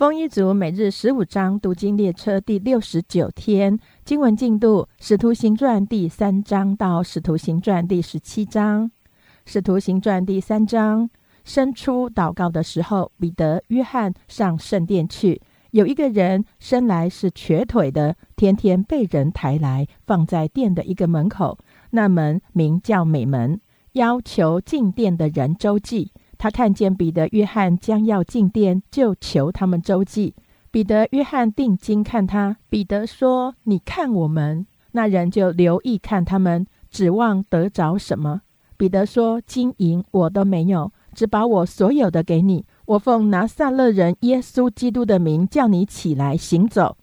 丰一族每日十五章读经列车第六十九天经文进度：使徒行传第三章到使徒行传第十七章。使徒行传第三章，伸出祷告的时候，彼得、约翰上圣殿去。有一个人生来是瘸腿的，天天被人抬来放在殿的一个门口，那门名叫美门，要求进殿的人周济。他看见彼得、约翰将要进殿，就求他们周济。彼得、约翰定睛看他。彼得说：“你看我们。”那人就留意看他们，指望得着什么。彼得说：“金银我都没有，只把我所有的给你。我奉拿撒勒人耶稣基督的名叫你起来行走。”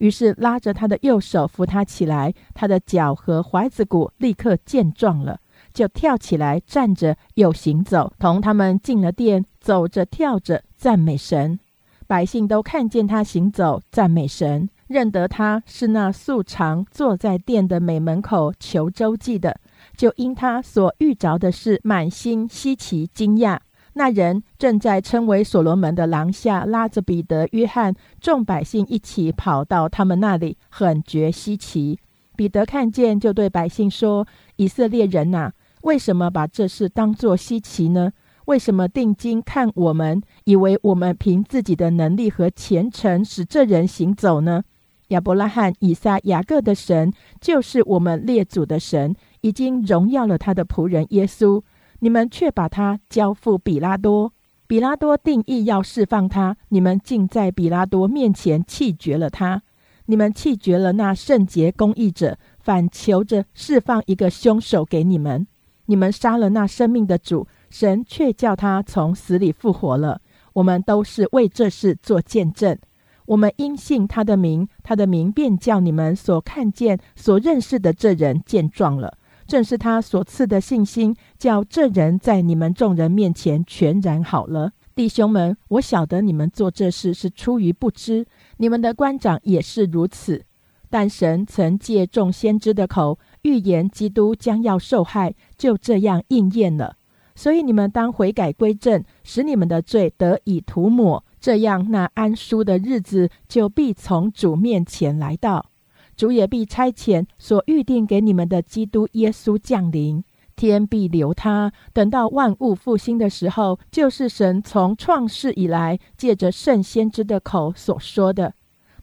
于是拉着他的右手扶他起来，他的脚和踝子骨立刻健壮了。就跳起来，站着又行走，同他们进了殿，走着跳着赞美神。百姓都看见他行走，赞美神，认得他是那素常坐在殿的美门口求周济的，就因他所遇着的事满心稀奇惊讶。那人正在称为所罗门的廊下，拉着彼得、约翰，众百姓一起跑到他们那里，很觉稀奇。彼得看见，就对百姓说：“以色列人呐！”为什么把这事当作稀奇呢？为什么定睛看我们，以为我们凭自己的能力和虔诚使这人行走呢？亚伯拉罕、以撒、雅各的神，就是我们列祖的神，已经荣耀了他的仆人耶稣。你们却把他交付比拉多，比拉多定义要释放他，你们竟在比拉多面前弃绝了他。你们弃绝了那圣洁公义者，反求着释放一个凶手给你们。你们杀了那生命的主，神却叫他从死里复活了。我们都是为这事做见证。我们因信他的名，他的名便叫你们所看见、所认识的这人见状了。正是他所赐的信心，叫这人在你们众人面前全然好了。弟兄们，我晓得你们做这事是出于不知，你们的官长也是如此。但神曾借众先知的口。预言基督将要受害，就这样应验了。所以你们当悔改归正，使你们的罪得以涂抹，这样那安舒的日子就必从主面前来到。主也必差遣所预定给你们的基督耶稣降临，天必留他，等到万物复兴的时候，就是神从创世以来借着圣先知的口所说的。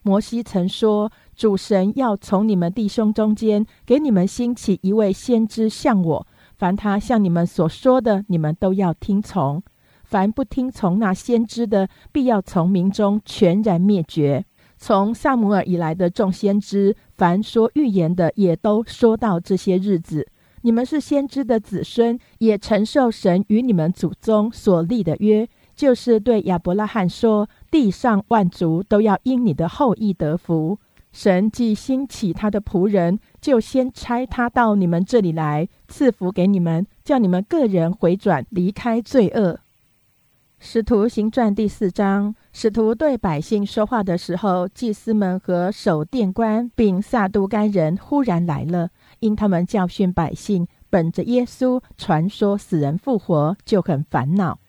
摩西曾说。主神要从你们弟兄中间给你们兴起一位先知像我，凡他向你们所说的，你们都要听从；凡不听从那先知的，必要从民中全然灭绝。从萨姆尔以来的众先知，凡说预言的，也都说到这些日子。你们是先知的子孙，也承受神与你们祖宗所立的约，就是对亚伯拉罕说：地上万族都要因你的后裔得福。神既兴起他的仆人，就先差他到你们这里来，赐福给你们，叫你们个人回转，离开罪恶。使徒行传第四章，使徒对百姓说话的时候，祭司们和守殿官并撒都该人忽然来了，因他们教训百姓，本着耶稣传说死人复活，就很烦恼。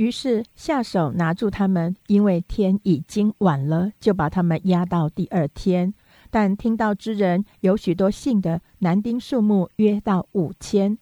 于是下手拿住他们，因为天已经晚了，就把他们押到第二天。但听到之人有许多信的，男丁数目约到五千。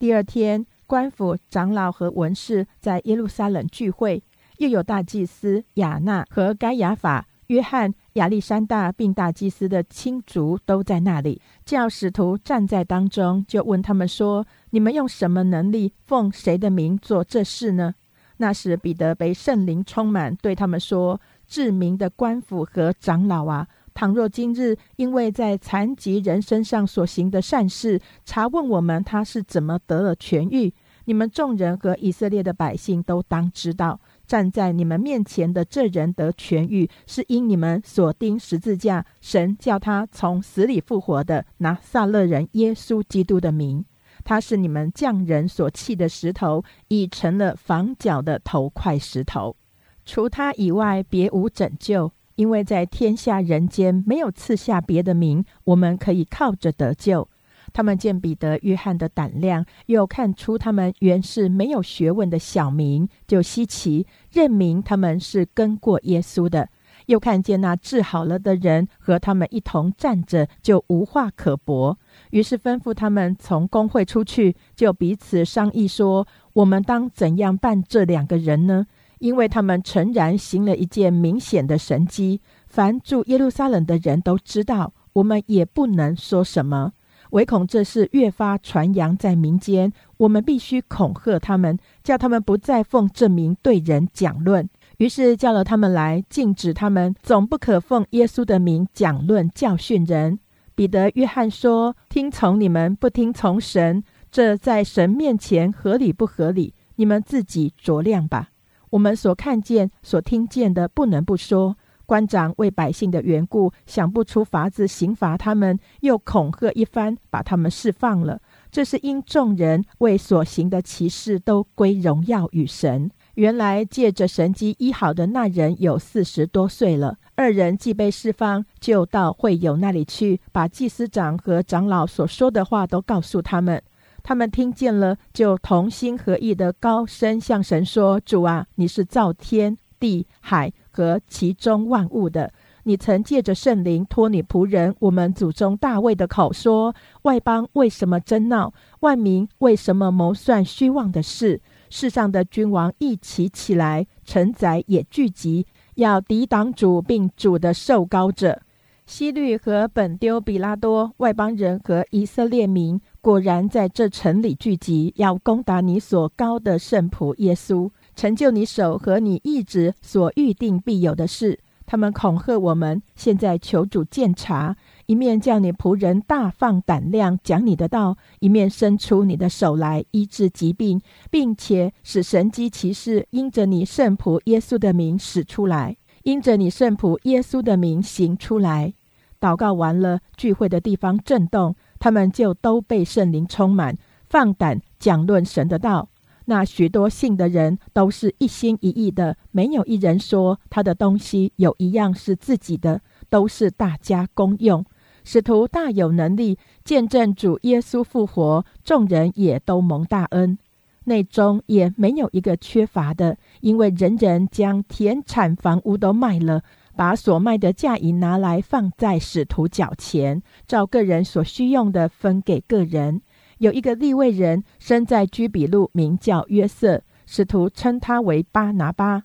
第二天，官府长老和文士在耶路撒冷聚会，又有大祭司亚纳和该亚法、约翰、亚历山大并大祭司的亲族都在那里。叫使徒站在当中，就问他们说：“你们用什么能力，奉谁的名做这事呢？”那时，彼得被圣灵充满，对他们说：“至明的官府和长老啊，倘若今日因为在残疾人身上所行的善事，查问我们他是怎么得了痊愈，你们众人和以色列的百姓都当知道，站在你们面前的这人得痊愈，是因你们所钉十字架，神叫他从死里复活的拿撒勒人耶稣基督的名。”他是你们匠人所弃的石头，已成了房角的头块石头。除他以外，别无拯救，因为在天下人间没有赐下别的名，我们可以靠着得救。他们见彼得、约翰的胆量，又看出他们原是没有学问的小民，就稀奇，认明他们是跟过耶稣的，又看见那治好了的人和他们一同站着，就无话可驳。于是吩咐他们从工会出去，就彼此商议说：“我们当怎样办这两个人呢？因为他们诚然行了一件明显的神迹，凡住耶路撒冷的人都知道，我们也不能说什么。唯恐这事越发传扬在民间，我们必须恐吓他们，叫他们不再奉证明对人讲论。”于是叫了他们来，禁止他们总不可奉耶稣的名讲论教训人。彼得、约翰说：“听从你们，不听从神，这在神面前合理不合理？你们自己酌量吧。我们所看见、所听见的，不能不说。官长为百姓的缘故，想不出法子刑罚他们，又恐吓一番，把他们释放了。这是因众人为所行的奇事，都归荣耀与神。”原来借着神机医好的那人有四十多岁了。二人既被释放，就到会友那里去，把祭司长和长老所说的话都告诉他们。他们听见了，就同心合意的高声向神说：“主啊，你是造天地海和其中万物的。你曾借着圣灵托你仆人我们祖宗大卫的口说：外邦为什么争闹？万民为什么谋算虚妄的事？”世上的君王一起起来，臣宰也聚集，要抵挡主，并主的受高者。西律和本丢比拉多外邦人和以色列民，果然在这城里聚集，要攻打你所高的圣仆耶稣，成就你手和你意志所预定必有的事。他们恐吓我们，现在求主鉴察。一面叫你仆人大放胆量讲你的道，一面伸出你的手来医治疾病，并且使神机骑士因着你圣仆耶稣的名使出来，因着你圣仆耶稣的名行出来。祷告完了，聚会的地方震动，他们就都被圣灵充满，放胆讲论神的道。那许多信的人都是一心一意的，没有一人说他的东西有一样是自己的，都是大家公用。使徒大有能力见证主耶稣复活，众人也都蒙大恩，内中也没有一个缺乏的，因为人人将田产房屋都卖了，把所卖的价银拿来放在使徒脚前，照个人所需用的分给个人。有一个立位人生在居比路，名叫约瑟，使徒称他为巴拿巴。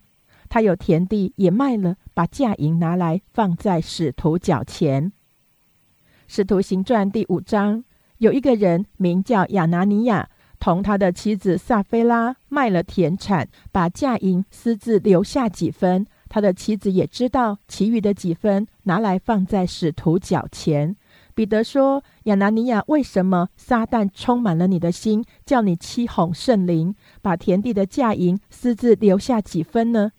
他有田地也卖了，把价银拿来放在使徒脚前。使徒行传第五章，有一个人名叫亚拿尼亚，同他的妻子撒菲拉卖了田产，把价银私自留下几分。他的妻子也知道，其余的几分拿来放在使徒脚前。彼得说：“亚拿尼亚，为什么撒旦充满了你的心，叫你欺哄圣灵，把田地的价银私自留下几分呢？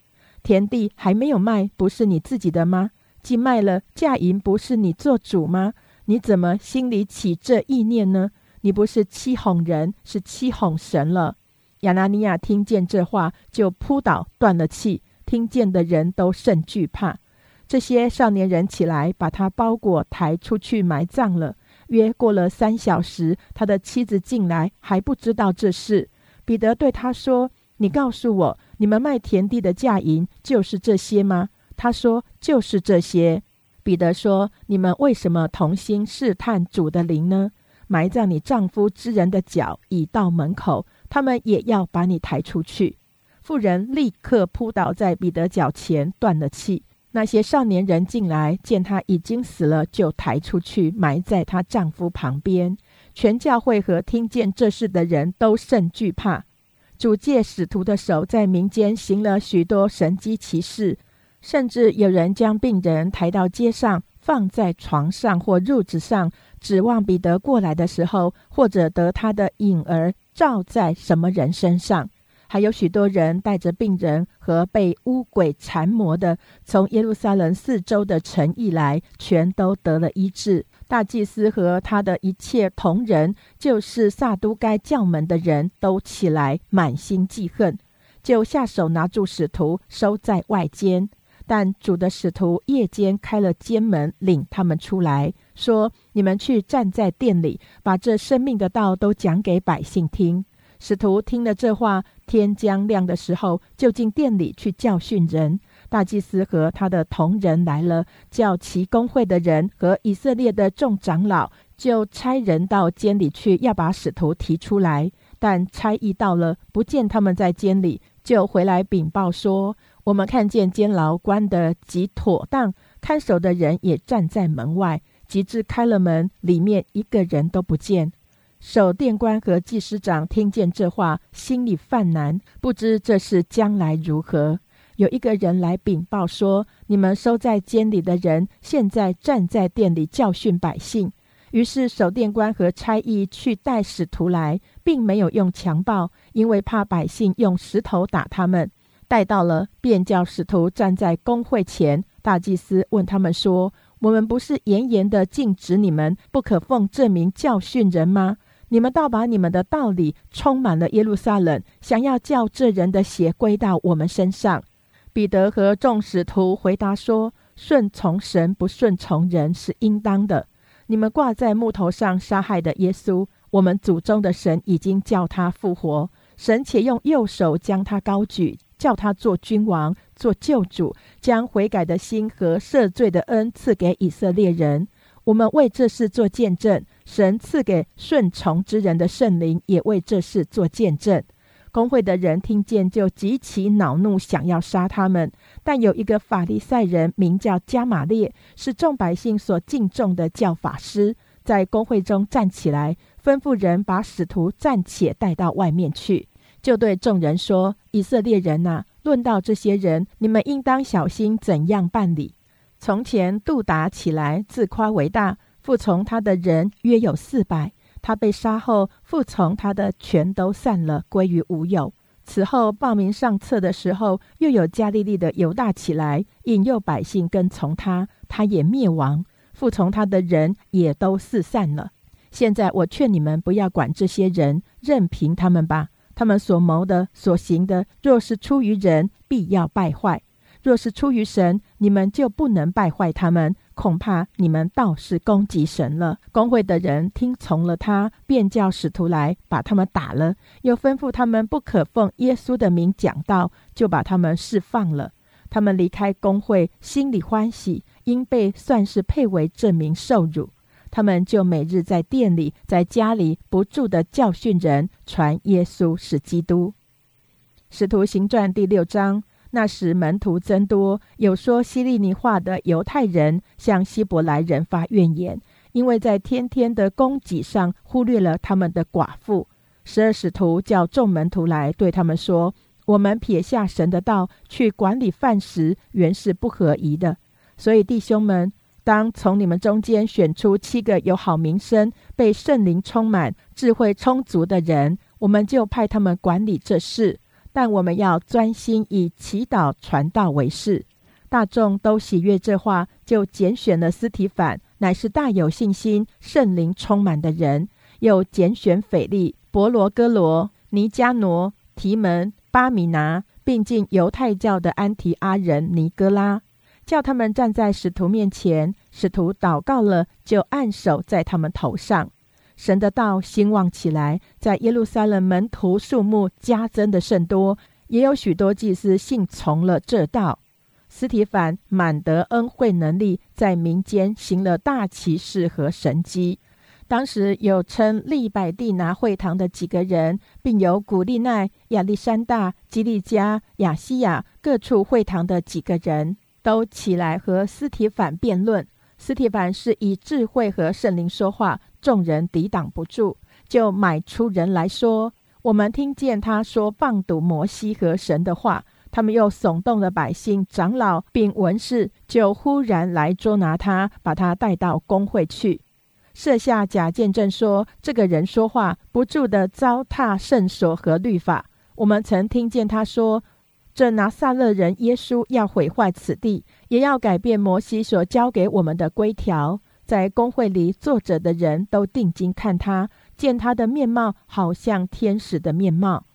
田地还没有卖，不是你自己的吗？既卖了，价银不是你做主吗？”你怎么心里起这意念呢？你不是欺哄人，是欺哄神了。亚拿尼亚听见这话，就扑倒，断了气。听见的人都甚惧怕。这些少年人起来，把他包裹抬出去埋葬了。约过了三小时，他的妻子进来，还不知道这事。彼得对他说：“你告诉我，你们卖田地的价银就是这些吗？”他说：“就是这些。”彼得说：“你们为什么同心试探主的灵呢？埋葬你丈夫之人的脚已到门口，他们也要把你抬出去。”妇人立刻扑倒在彼得脚前，断了气。那些少年人进来，见他已经死了，就抬出去埋在她丈夫旁边。全教会和听见这事的人都甚惧怕。主借使徒的手，在民间行了许多神机奇事。甚至有人将病人抬到街上，放在床上或褥子上，指望彼得过来的时候，或者得他的影儿照在什么人身上。还有许多人带着病人和被巫鬼缠磨的，从耶路撒冷四周的城邑来，全都得了医治。大祭司和他的一切同人，就是撒都该教门的人都起来，满心记恨，就下手拿住使徒，收在外间。但主的使徒夜间开了监门，领他们出来，说：“你们去站在店里，把这生命的道都讲给百姓听。”使徒听了这话，天将亮的时候，就进店里去教训人。大祭司和他的同人来了，叫其工会的人和以色列的众长老，就差人到监里去，要把使徒提出来。但差役到了，不见他们在监里，就回来禀报说：“我们看见监牢关得极妥当，看守的人也站在门外。及至开了门，里面一个人都不见。”守殿官和祭司长听见这话，心里犯难，不知这事将来如何。有一个人来禀报说：“你们收在监里的人，现在站在殿里教训百姓。”于是守殿官和差役去带使徒来，并没有用强暴，因为怕百姓用石头打他们。带到了，便叫使徒站在公会前。大祭司问他们说：“我们不是严严的禁止你们不可奉这名教训人吗？”你们倒把你们的道理充满了耶路撒冷，想要叫这人的血归到我们身上。彼得和众使徒回答说：“顺从神，不顺从人是应当的。你们挂在木头上杀害的耶稣，我们祖宗的神已经叫他复活。神且用右手将他高举，叫他做君王、做救主，将悔改的心和赦罪的恩赐给以色列人。我们为这事做见证。”神赐给顺从之人的圣灵也为这事做见证。公会的人听见就极其恼怒，想要杀他们。但有一个法利赛人名叫加玛列，是众百姓所敬重的教法师，在公会中站起来，吩咐人把使徒暂且带到外面去，就对众人说：“以色列人呐，论到这些人，你们应当小心怎样办理。从前杜达起来，自夸为大。”服从他的人约有四百，他被杀后，服从他的全都散了，归于无有。此后报名上册的时候，又有加利利的犹大起来，引诱百姓跟从他，他也灭亡。服从他的人也都四散了。现在我劝你们不要管这些人，任凭他们吧。他们所谋的、所行的，若是出于人，必要败坏；若是出于神，你们就不能败坏他们。恐怕你们倒是攻击神了。工会的人听从了他，便叫使徒来把他们打了，又吩咐他们不可奉耶稣的名讲道，就把他们释放了。他们离开工会，心里欢喜，因被算是配为证明受辱。他们就每日在店里、在家里不住的教训人，传耶稣是基督。使徒行传第六章。那时门徒增多，有说希利尼话的犹太人向希伯来人发怨言，因为在天天的供给上忽略了他们的寡妇。十二使徒叫众门徒来，对他们说：“我们撇下神的道去管理饭食，原是不合宜的。所以弟兄们，当从你们中间选出七个有好名声、被圣灵充满、智慧充足的人，我们就派他们管理这事。”但我们要专心以祈祷传道为事。大众都喜悦这话，就拣选了斯提凡，乃是大有信心、圣灵充满的人；又拣选腓力、伯罗哥罗、尼加挪、提门、巴米拿，并进犹太教的安提阿人尼哥拉，叫他们站在使徒面前。使徒祷告了，就按手在他们头上。神的道兴旺起来，在耶路撒冷门徒数目加增的甚多，也有许多祭司信从了这道。斯提凡满得恩惠能力，在民间行了大奇事和神迹。当时有称利百地拿会堂的几个人，并有古利奈、亚历山大、基利加、亚西亚各处会堂的几个人都起来和斯提凡辩论。斯提凡是以智慧和圣灵说话。众人抵挡不住，就买出人来说：“我们听见他说放毒摩西和神的话。”他们又耸动了百姓、长老并文士，就忽然来捉拿他，把他带到公会去，设下假见证说：“这个人说话不住的糟蹋圣所和律法。我们曾听见他说，这拿撒勒人耶稣要毁坏此地，也要改变摩西所交给我们的规条。”在公会里坐着的人都定睛看他，见他的面貌好像天使的面貌。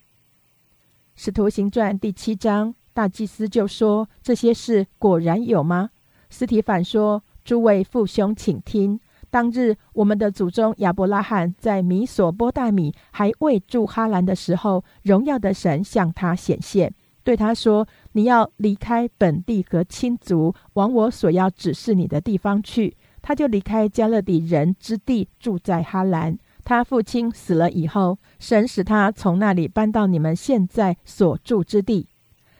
使徒行传第七章，大祭司就说：“这些事果然有吗？”斯提反说：“诸位父兄，请听。当日我们的祖宗亚伯拉罕在米索波大米还未住哈兰的时候，荣耀的神向他显现，对他说：“你要离开本地和亲族，往我所要指示你的地方去。”他就离开加勒底人之地，住在哈兰。他父亲死了以后，神使他从那里搬到你们现在所住之地。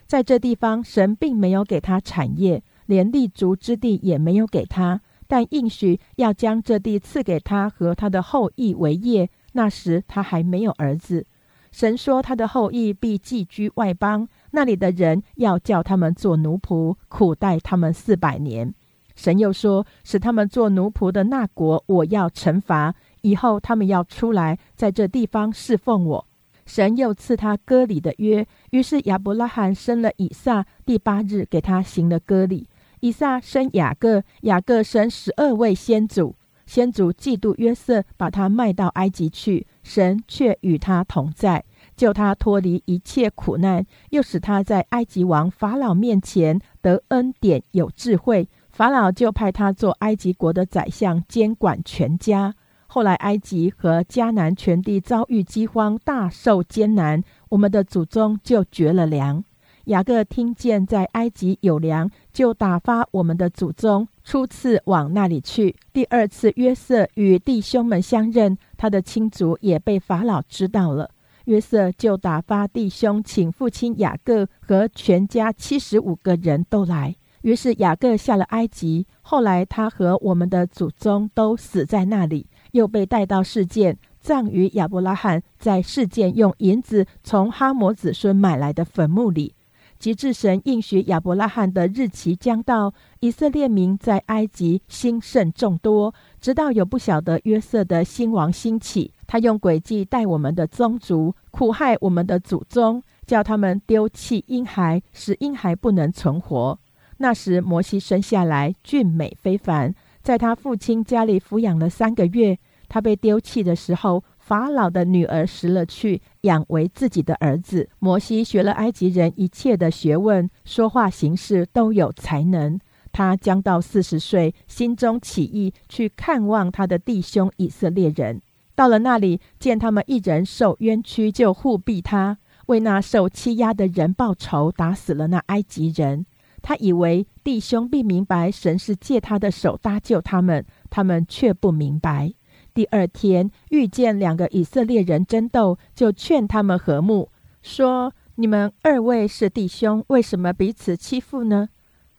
在这地方，神并没有给他产业，连立足之地也没有给他，但应许要将这地赐给他和他的后裔为业。那时他还没有儿子。神说，他的后裔必寄居外邦，那里的人要叫他们做奴仆，苦待他们四百年。神又说，使他们做奴仆的那国，我要惩罚。以后他们要出来，在这地方侍奉我。神又赐他割礼的约，于是亚伯拉罕生了以撒。第八日给他行了割礼。以撒生雅各，雅各生十二位先祖。先祖嫉妒约瑟，把他卖到埃及去。神却与他同在，救他脱离一切苦难，又使他在埃及王法老面前得恩典，有智慧。法老就派他做埃及国的宰相，监管全家。后来，埃及和迦南全地遭遇饥荒，大受艰难，我们的祖宗就绝了粮。雅各听见在埃及有粮，就打发我们的祖宗初次往那里去。第二次，约瑟与弟兄们相认，他的亲族也被法老知道了。约瑟就打发弟兄，请父亲雅各和全家七十五个人都来。于是雅各下了埃及。后来，他和我们的祖宗都死在那里。又被带到世件，葬于亚伯拉罕在世件用银子从哈摩子孙买来的坟墓里。及至神应许亚伯拉罕的日期将到，以色列民在埃及兴盛众多，直到有不晓得约瑟的兴王兴起，他用诡计待我们的宗族，苦害我们的祖宗，叫他们丢弃婴孩，使婴孩不能存活。那时摩西生下来俊美非凡。在他父亲家里抚养了三个月，他被丢弃的时候，法老的女儿拾了去，养为自己的儿子。摩西学了埃及人一切的学问，说话行事都有才能。他将到四十岁，心中起意去看望他的弟兄以色列人。到了那里，见他们一人受冤屈，就护庇他，为那受欺压的人报仇，打死了那埃及人。他以为弟兄必明白神是借他的手搭救他们，他们却不明白。第二天遇见两个以色列人争斗，就劝他们和睦，说：“你们二位是弟兄，为什么彼此欺负呢？”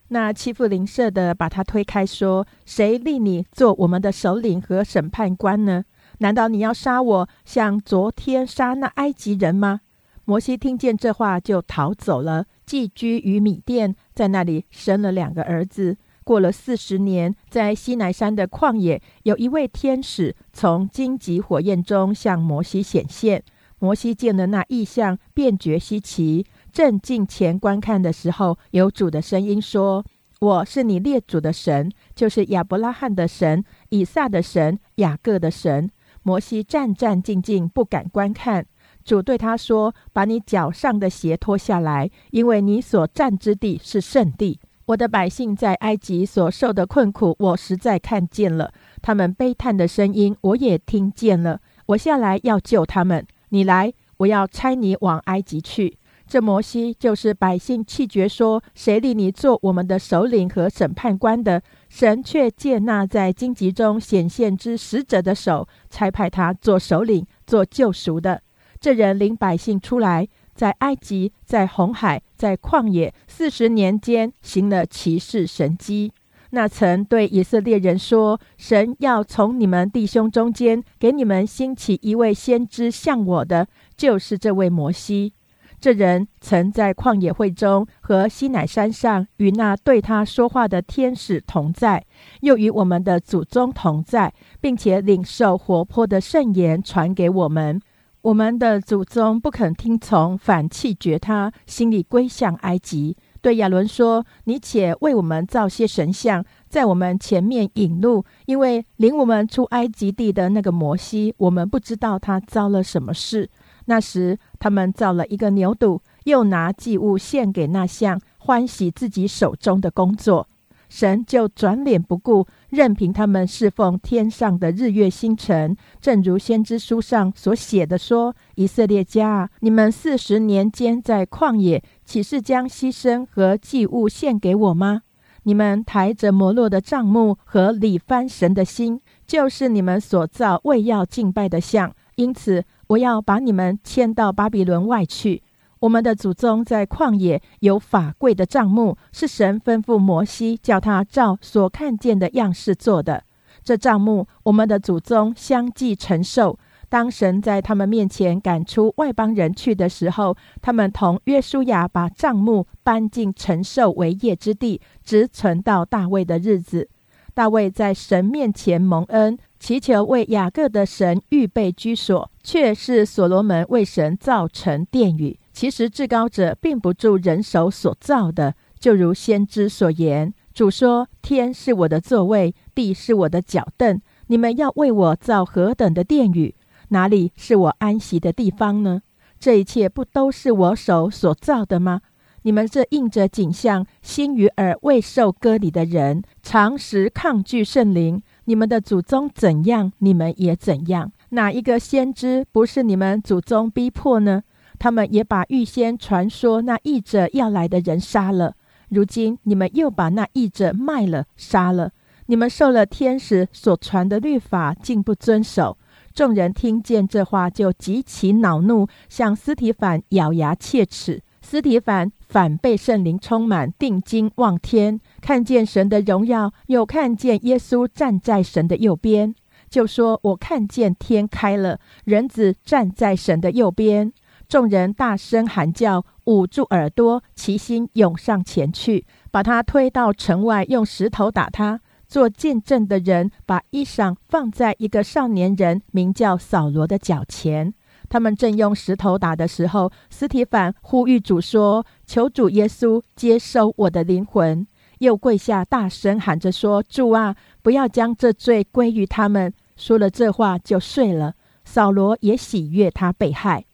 那欺负邻舍的把他推开，说：“谁立你做我们的首领和审判官呢？难道你要杀我，像昨天杀那埃及人吗？”摩西听见这话，就逃走了。寄居于米店，在那里生了两个儿子。过了四十年，在西乃山的旷野，有一位天使从荆棘火焰中向摩西显现。摩西见了那异象，便觉稀奇。正近前观看的时候，有主的声音说：“我是你列祖的神，就是亚伯拉罕的神、以撒的神、雅各的神。”摩西战战兢兢，不敢观看。主对他说：“把你脚上的鞋脱下来，因为你所站之地是圣地。我的百姓在埃及所受的困苦，我实在看见了；他们悲叹的声音，我也听见了。我下来要救他们。你来，我要差你往埃及去。这摩西就是百姓气绝说：谁立你做我们的首领和审判官的？神却借那在荆棘中显现之使者的手，差派他做首领，做救赎的。”这人领百姓出来，在埃及，在红海，在旷野四十年间行了奇事神迹。那曾对以色列人说：“神要从你们弟兄中间给你们兴起一位先知，像我的，就是这位摩西。”这人曾在旷野会中和西乃山上与那对他说话的天使同在，又与我们的祖宗同在，并且领受活泼的圣言传给我们。我们的祖宗不肯听从，反弃绝他，心里归向埃及。对亚伦说：“你且为我们造些神像，在我们前面引路，因为领我们出埃及地的那个摩西，我们不知道他遭了什么事。”那时，他们造了一个牛犊，又拿祭物献给那像，欢喜自己手中的工作。神就转脸不顾，任凭他们侍奉天上的日月星辰。正如先知书上所写的说：“以色列家，你们四十年间在旷野，岂是将牺牲和祭物献给我吗？你们抬着摩洛的帐幕和李番神的心，就是你们所造为要敬拜的像。因此，我要把你们迁到巴比伦外去。”我们的祖宗在旷野有法柜的帐幕，是神吩咐摩西叫他照所看见的样式做的。这帐幕，我们的祖宗相继承受。当神在他们面前赶出外邦人去的时候，他们同约书亚把帐幕搬进承受为业之地，直存到大卫的日子。大卫在神面前蒙恩，祈求为雅各的神预备居所，却是所罗门为神造成殿宇。其实至高者并不住人手所造的，就如先知所言：“主说，天是我的座位，地是我的脚凳。你们要为我造何等的殿宇？哪里是我安息的地方呢？这一切不都是我手所造的吗？你们这应着景象、心与耳未受割礼的人，常时抗拒圣灵。你们的祖宗怎样，你们也怎样。哪一个先知不是你们祖宗逼迫呢？”他们也把预先传说那译者要来的人杀了。如今你们又把那译者卖了、杀了。你们受了天使所传的律法，竟不遵守。众人听见这话，就极其恼怒，向斯提凡咬牙切齿。斯提凡反被圣灵充满，定睛望天，看见神的荣耀，又看见耶稣站在神的右边，就说：“我看见天开了，人子站在神的右边。”众人大声喊叫，捂住耳朵，齐心涌上前去，把他推到城外，用石头打他。做见证的人把衣裳放在一个少年人名叫扫罗的脚前。他们正用石头打的时候，斯提凡呼吁主说：“求主耶稣接收我的灵魂。”又跪下，大声喊着说：“主啊，不要将这罪归于他们。”说了这话就睡了。扫罗也喜悦他被害。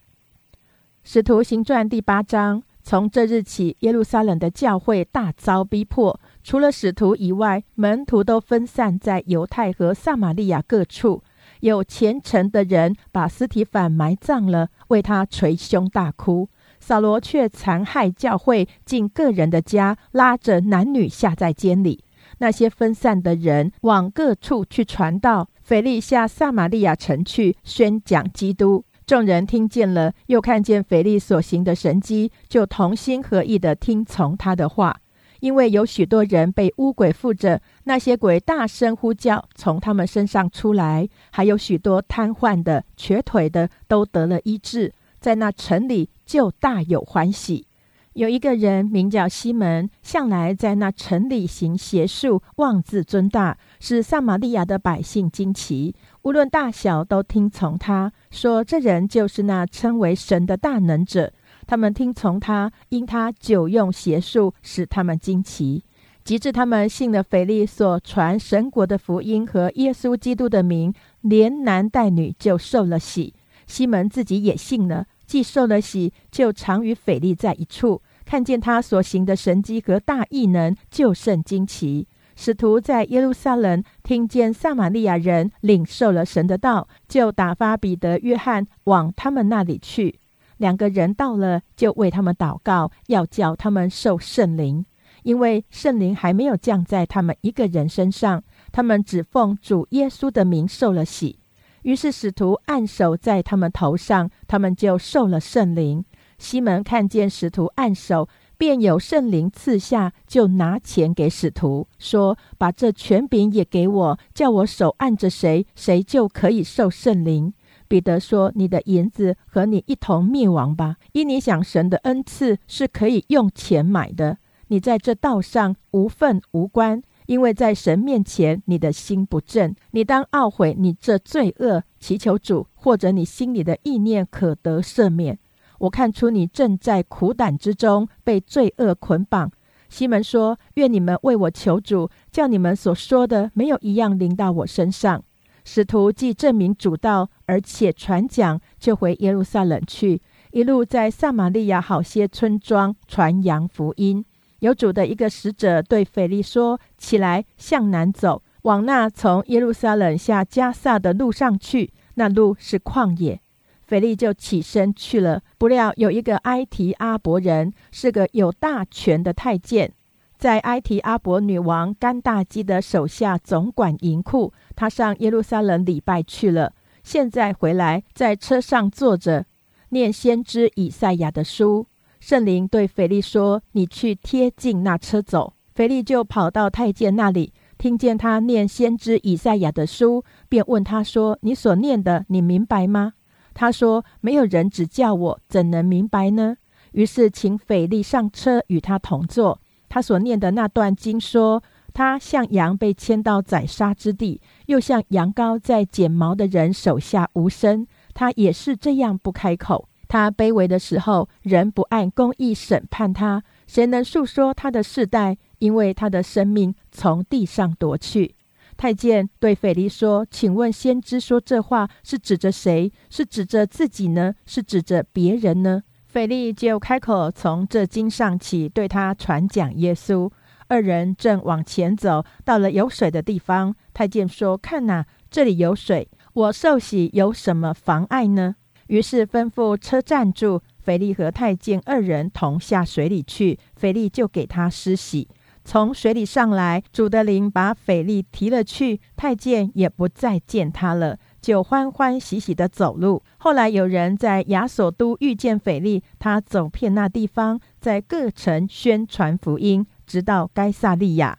使徒行传第八章，从这日起，耶路撒冷的教会大遭逼迫。除了使徒以外，门徒都分散在犹太和撒玛利亚各处。有虔诚的人把斯提凡埋葬了，为他捶胸大哭。扫罗却残害教会，进个人的家，拉着男女下在监里。那些分散的人往各处去传道。腓力下撒玛利亚城去，宣讲基督。众人听见了，又看见腓力所行的神迹，就同心合意的听从他的话。因为有许多人被巫鬼附着，那些鬼大声呼叫，从他们身上出来；还有许多瘫痪的、瘸腿的，都得了医治。在那城里就大有欢喜。有一个人名叫西门，向来在那城里行邪术，妄自尊大，使撒玛利亚的百姓惊奇。无论大小，都听从他，说这人就是那称为神的大能者。他们听从他，因他久用邪术，使他们惊奇。及至他们信了腓力所传神国的福音和耶稣基督的名，连男带女就受了洗。西门自己也信了，既受了洗，就常与腓力在一处，看见他所行的神迹和大异能，就甚惊奇。使徒在耶路撒冷听见撒玛利亚人领受了神的道，就打发彼得、约翰往他们那里去。两个人到了，就为他们祷告，要叫他们受圣灵，因为圣灵还没有降在他们一个人身上。他们只奉主耶稣的名受了洗。于是使徒按手在他们头上，他们就受了圣灵。西门看见使徒按手。便有圣灵赐下，就拿钱给使徒，说：“把这权柄也给我，叫我手按着谁，谁就可以受圣灵。”彼得说：“你的银子和你一同灭亡吧，因你想神的恩赐是可以用钱买的。你在这道上无份无关，因为在神面前你的心不正。你当懊悔你这罪恶，祈求主，或者你心里的意念可得赦免。”我看出你正在苦胆之中，被罪恶捆绑。西门说：“愿你们为我求主，叫你们所说的没有一样临到我身上。”使徒既证明主道，而且传讲，就回耶路撒冷去，一路在撒玛利亚好些村庄传扬福音。有主的一个使者对腓力说：“起来，向南走，往那从耶路撒冷下加萨的路上去。那路是旷野。”腓力就起身去了。不料有一个埃提阿伯人，是个有大权的太监，在埃提阿伯女王甘大基的手下总管银库。他上耶路撒冷礼拜去了，现在回来，在车上坐着，念先知以赛亚的书。圣灵对腓力说：“你去贴近那车走。”腓力就跑到太监那里，听见他念先知以赛亚的书，便问他说：“你所念的，你明白吗？”他说：“没有人指教我，怎能明白呢？”于是请腓力上车与他同坐。他所念的那段经说：“他像羊被牵到宰杀之地，又像羊羔在剪毛的人手下无声。他也是这样不开口。”他卑微的时候，人不按公义审判他，谁能诉说他的世代？因为他的生命从地上夺去。太监对腓力说：“请问先知说这话是指着谁？是指着自己呢？是指着别人呢？”腓力就开口从这经上起，对他传讲耶稣。二人正往前走，到了有水的地方。太监说：“看呐，这里有水，我受洗有什么妨碍呢？”于是吩咐车站住，腓力和太监二人同下水里去，腓力就给他施洗。从水里上来，主的灵把腓力提了去，太监也不再见他了，就欢欢喜喜的走路。后来有人在亚索都遇见腓力，他走遍那地方，在各城宣传福音，直到该萨利亚。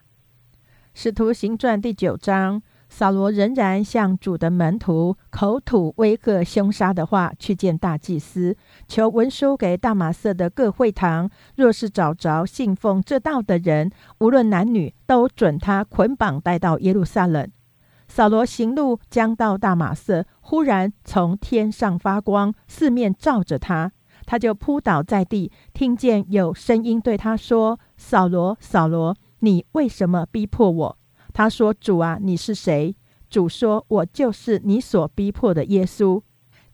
使徒行传第九章。扫罗仍然向主的门徒口吐威吓、凶杀的话，去见大祭司，求文书给大马色的各会堂，若是找着信奉这道的人，无论男女，都准他捆绑带到耶路撒冷。扫罗行路将到大马色，忽然从天上发光，四面照着他，他就扑倒在地，听见有声音对他说：“扫罗，扫罗，你为什么逼迫我？”他说：“主啊，你是谁？”主说：“我就是你所逼迫的耶稣。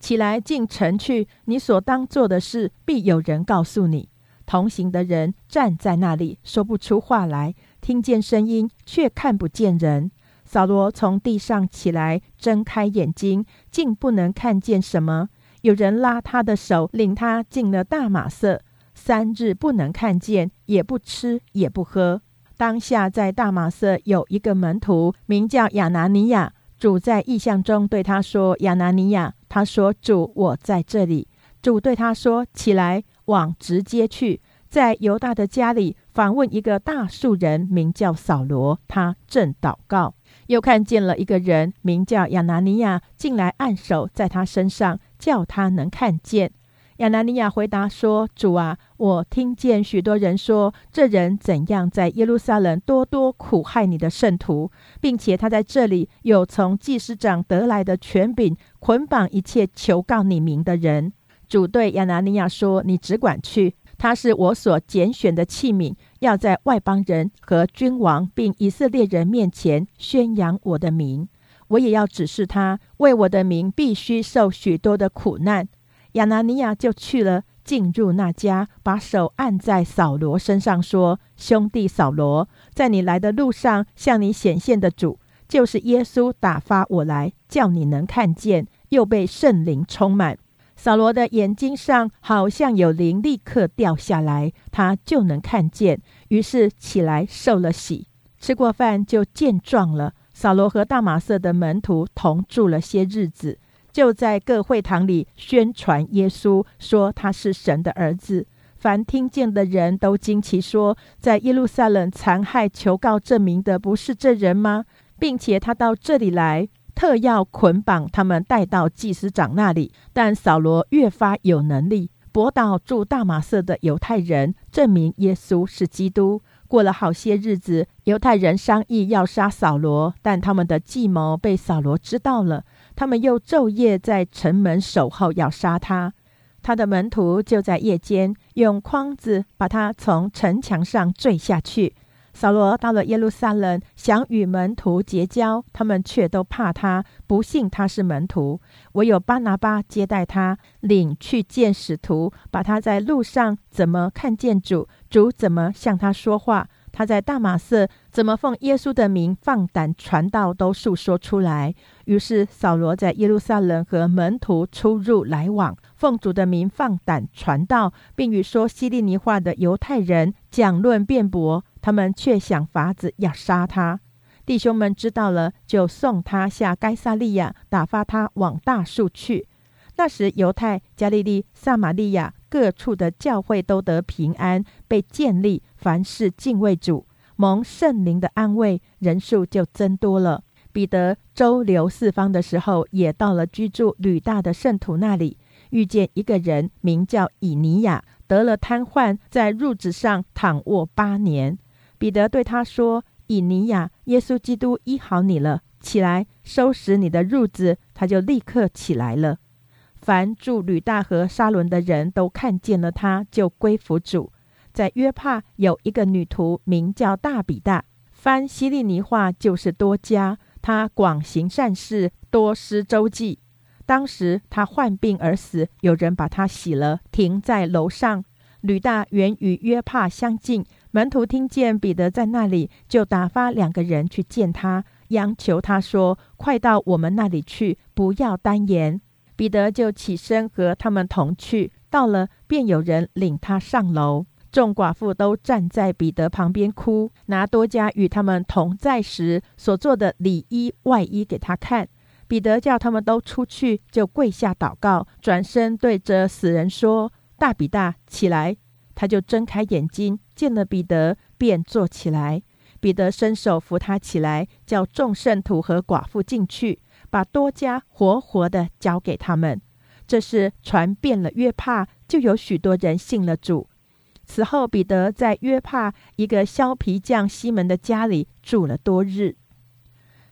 起来进城去，你所当做的事，必有人告诉你。”同行的人站在那里，说不出话来，听见声音，却看不见人。扫罗从地上起来，睁开眼睛，竟不能看见什么。有人拉他的手，领他进了大马色，三日不能看见，也不吃，也不喝。当下在大马色有一个门徒，名叫亚拿尼亚。主在异象中对他说：“亚拿尼亚。”他说：“主，我在这里。”主对他说：“起来，往直接去，在犹大的家里访问一个大树人，名叫扫罗。他正祷告，又看见了一个人，名叫亚拿尼亚，进来按手在他身上，叫他能看见。”亚拿尼亚回答说：“主啊，我听见许多人说，这人怎样在耶路撒冷多多苦害你的圣徒，并且他在这里有从祭司长得来的权柄，捆绑一切求告你名的人。”主对亚拿尼亚说：“你只管去，他是我所拣选的器皿，要在外邦人和君王并以色列人面前宣扬我的名。我也要指示他，为我的名必须受许多的苦难。”亚拿尼亚就去了，进入那家，把手按在扫罗身上，说：“兄弟扫罗，在你来的路上，向你显现的主，就是耶稣，打发我来，叫你能看见，又被圣灵充满。扫罗的眼睛上好像有灵，立刻掉下来，他就能看见。于是起来受了洗，吃过饭就健壮了。扫罗和大马色的门徒同住了些日子。”就在各会堂里宣传耶稣，说他是神的儿子。凡听见的人都惊奇说：“在耶路撒冷残害求告证明的，不是这人吗？”并且他到这里来，特要捆绑他们带到祭司长那里。但扫罗越发有能力，博导驻大马色的犹太人，证明耶稣是基督。过了好些日子，犹太人商议要杀扫罗，但他们的计谋被扫罗知道了。他们又昼夜在城门守候，要杀他。他的门徒就在夜间用筐子把他从城墙上坠下去。扫罗到了耶路撒冷，想与门徒结交，他们却都怕他，不信他是门徒。唯有巴拿巴接待他，领去见使徒，把他在路上怎么看见主，主怎么向他说话，他在大马色怎么奉耶稣的名放胆传道，都述说出来。于是扫罗在耶路撒冷和门徒出入来往，奉主的名放胆传道，并与说希利尼话的犹太人讲论辩驳。他们却想法子要杀他，弟兄们知道了，就送他下该萨利亚，打发他往大树去。那时，犹太、加利利、撒玛利亚各处的教会都得平安，被建立，凡事敬畏主，蒙圣灵的安慰，人数就增多了。彼得周流四方的时候，也到了居住吕大的圣徒那里，遇见一个人，名叫以尼亚，得了瘫痪，在褥子上躺卧八年。彼得对他说：“以尼亚，耶稣基督医好你了，起来收拾你的褥子。”他就立刻起来了。凡住吕大和沙伦的人都看见了他，就归服主。在约帕有一个女徒，名叫大比大，翻希利尼话就是多加。她广行善事，多施周济。当时她患病而死，有人把她洗了，停在楼上。吕大原与约帕相近。门徒听见彼得在那里，就打发两个人去见他，央求他说：“快到我们那里去，不要单言。”彼得就起身和他们同去。到了，便有人领他上楼。众寡妇都站在彼得旁边哭，拿多加与他们同在时所做的里衣外衣给他看。彼得叫他们都出去，就跪下祷告，转身对着死人说：“大比大，起来。”他就睁开眼睛，见了彼得，便坐起来。彼得伸手扶他起来，叫众圣徒和寡妇进去，把多加活活的交给他们。这事传遍了约帕，就有许多人信了主。此后，彼得在约帕一个削皮匠西门的家里住了多日。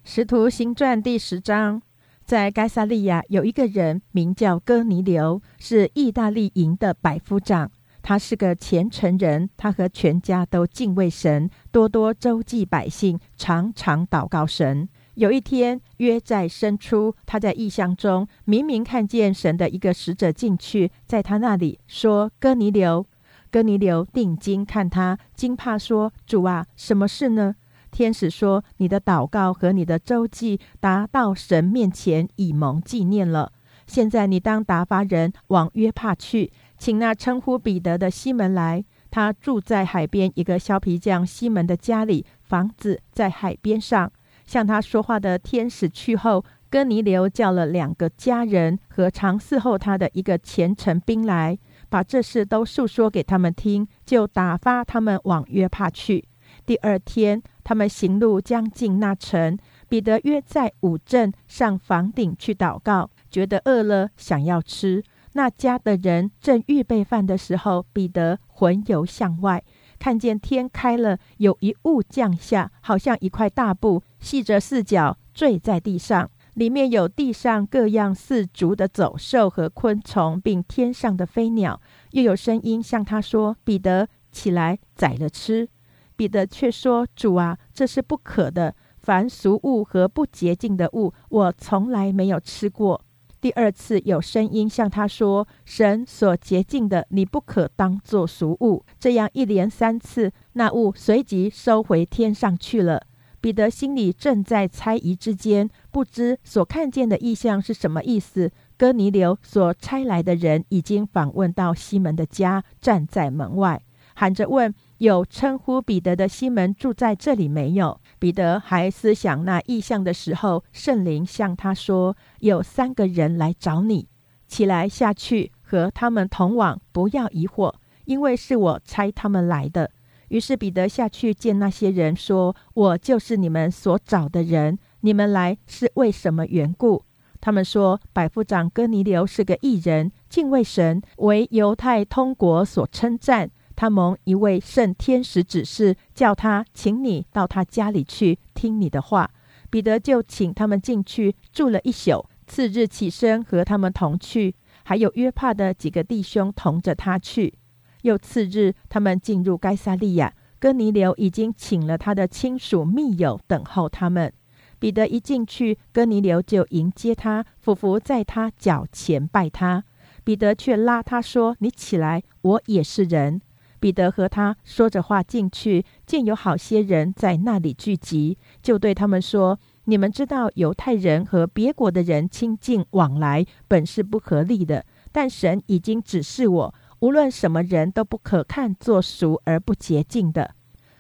使徒行传第十章，在该萨利亚有一个人名叫哥尼流，是意大利营的百夫长。他是个虔诚人，他和全家都敬畏神，多多周济百姓，常常祷告神。有一天，约在深处，他在异象中明明看见神的一个使者进去，在他那里说：“哥尼流，哥尼流，定睛看他，惊怕说：主啊，什么事呢？天使说：你的祷告和你的周记达到神面前，以蒙纪念了。现在你当打发人往约帕去。”请那称呼彼得的西门来，他住在海边一个削皮匠西门的家里，房子在海边上。向他说话的天使去后，哥尼流叫了两个家人和常伺候他的一个虔诚兵来，把这事都述说给他们听，就打发他们往约帕去。第二天，他们行路将近那城，彼得约在五镇上房顶去祷告，觉得饿了，想要吃。那家的人正预备饭的时候，彼得魂游向外，看见天开了，有一物降下，好像一块大布，系着四角，坠在地上，里面有地上各样四足的走兽和昆虫，并天上的飞鸟。又有声音向他说：“彼得，起来宰了吃。”彼得却说：“主啊，这是不可的。凡俗物和不洁净的物，我从来没有吃过。”第二次有声音向他说：“神所洁净的，你不可当作俗物。”这样一连三次，那物随即收回天上去了。彼得心里正在猜疑之间，不知所看见的异象是什么意思。哥尼流所差来的人已经访问到西门的家，站在门外，喊着问。有称呼彼得的西门住在这里没有？彼得还思想那异象的时候，圣灵向他说：“有三个人来找你，起来下去和他们同往，不要疑惑，因为是我差他们来的。”于是彼得下去见那些人，说：“我就是你们所找的人，你们来是为什么缘故？”他们说：“百夫长哥尼流是个异人，敬畏神，为犹太通国所称赞。”他蒙一位圣天使指示，叫他请你到他家里去听你的话。彼得就请他们进去住了一宿。次日起身和他们同去，还有约帕的几个弟兄同着他去。又次日，他们进入该萨利亚，哥尼流已经请了他的亲属密友等候他们。彼得一进去，哥尼流就迎接他，俯伏在他脚前拜他。彼得却拉他说：“你起来，我也是人。”彼得和他说着话进去，见有好些人在那里聚集，就对他们说：“你们知道，犹太人和别国的人亲近往来本是不合理的，但神已经指示我，无论什么人都不可看作俗而不洁净的。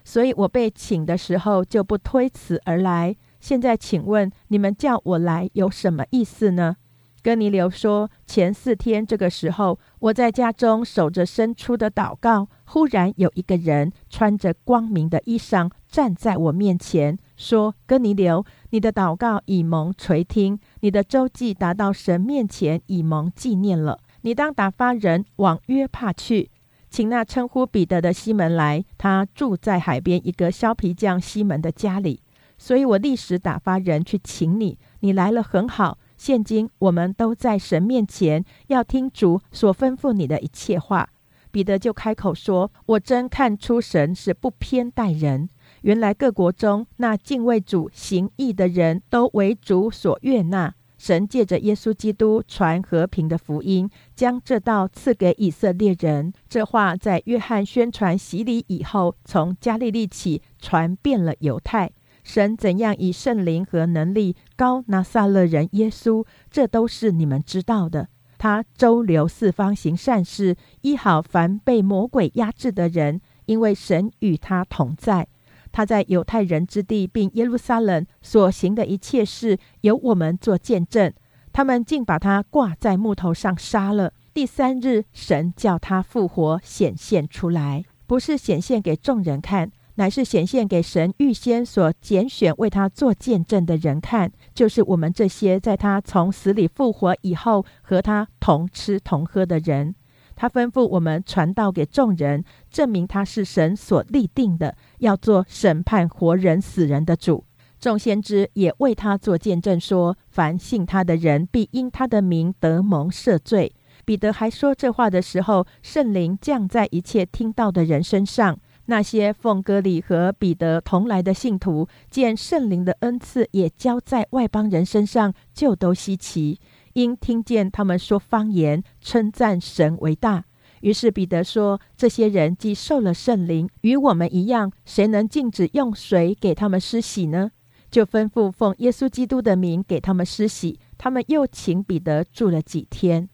所以我被请的时候，就不推辞而来。”现在，请问你们叫我来有什么意思呢？哥尼流说：“前四天这个时候，我在家中守着伸出的祷告，忽然有一个人穿着光明的衣裳站在我面前，说：‘哥尼流，你的祷告已蒙垂听，你的周记达到神面前，已蒙纪念了。你当打发人往约帕去，请那称呼彼得的西门来，他住在海边一个削皮匠西门的家里。’”所以我立时打发人去请你，你来了很好。现今我们都在神面前，要听主所吩咐你的一切话。彼得就开口说：“我真看出神是不偏待人。原来各国中那敬畏主行义的人都为主所悦纳。神借着耶稣基督传和平的福音，将这道赐给以色列人。这话在约翰宣传洗礼以后，从加利利起传遍了犹太。”神怎样以圣灵和能力高拿撒勒人耶稣，这都是你们知道的。他周流四方行善事，医好凡被魔鬼压制的人，因为神与他同在。他在犹太人之地并耶路撒冷所行的一切事，由我们做见证。他们竟把他挂在木头上杀了。第三日，神叫他复活，显现出来，不是显现给众人看。乃是显现给神预先所拣选为他做见证的人看，就是我们这些在他从死里复活以后和他同吃同喝的人。他吩咐我们传道给众人，证明他是神所立定的，要做审判活人死人的主。众先知也为他做见证，说凡信他的人必因他的名得蒙赦罪。彼得还说这话的时候，圣灵降在一切听到的人身上。那些奉哥里和彼得同来的信徒，见圣灵的恩赐也交在外邦人身上，就都稀奇，因听见他们说方言，称赞神为大。于是彼得说：“这些人既受了圣灵，与我们一样，谁能禁止用水给他们施洗呢？”就吩咐奉耶稣基督的名给他们施洗。他们又请彼得住了几天。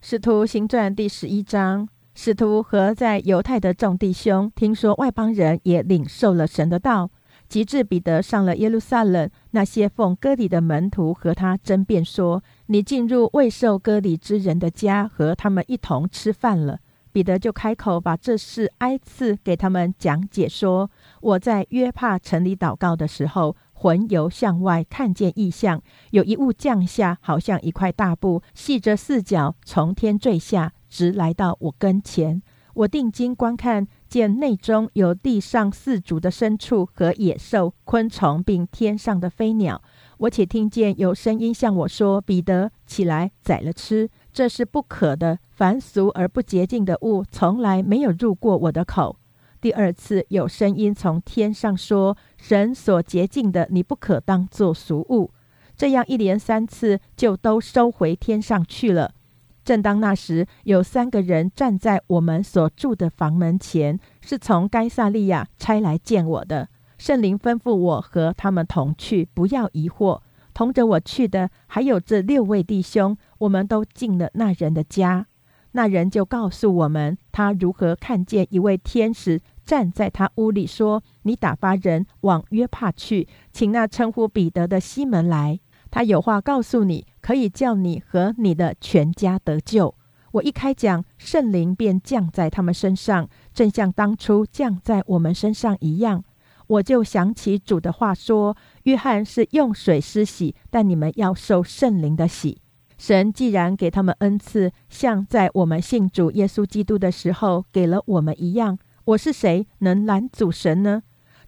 使徒行传第十一章。使徒和在犹太的众弟兄听说外邦人也领受了神的道，及至彼得上了耶路撒冷，那些奉割礼的门徒和他争辩说：“你进入未受割礼之人的家，和他们一同吃饭了。”彼得就开口把这事挨次给他们讲解说：“我在约帕城里祷告的时候，魂游向外看见异象，有一物降下，好像一块大布，系着四角，从天坠下。”直来到我跟前，我定睛观看，见内中有地上四足的牲畜和野兽、昆虫，并天上的飞鸟。我且听见有声音向我说：“彼得，起来宰了吃，这是不可的。凡俗而不洁净的物，从来没有入过我的口。”第二次有声音从天上说：“神所洁净的，你不可当作俗物。”这样一连三次，就都收回天上去了。正当那时，有三个人站在我们所住的房门前，是从该萨利亚差来见我的。圣灵吩咐我和他们同去，不要疑惑。同着我去的还有这六位弟兄，我们都进了那人的家。那人就告诉我们，他如何看见一位天使站在他屋里，说：“你打发人往约帕去，请那称呼彼得的西门来。”他有话告诉你，可以叫你和你的全家得救。我一开讲，圣灵便降在他们身上，正像当初降在我们身上一样。我就想起主的话说：“约翰是用水施洗，但你们要受圣灵的洗。”神既然给他们恩赐，像在我们信主耶稣基督的时候给了我们一样，我是谁能拦阻神呢？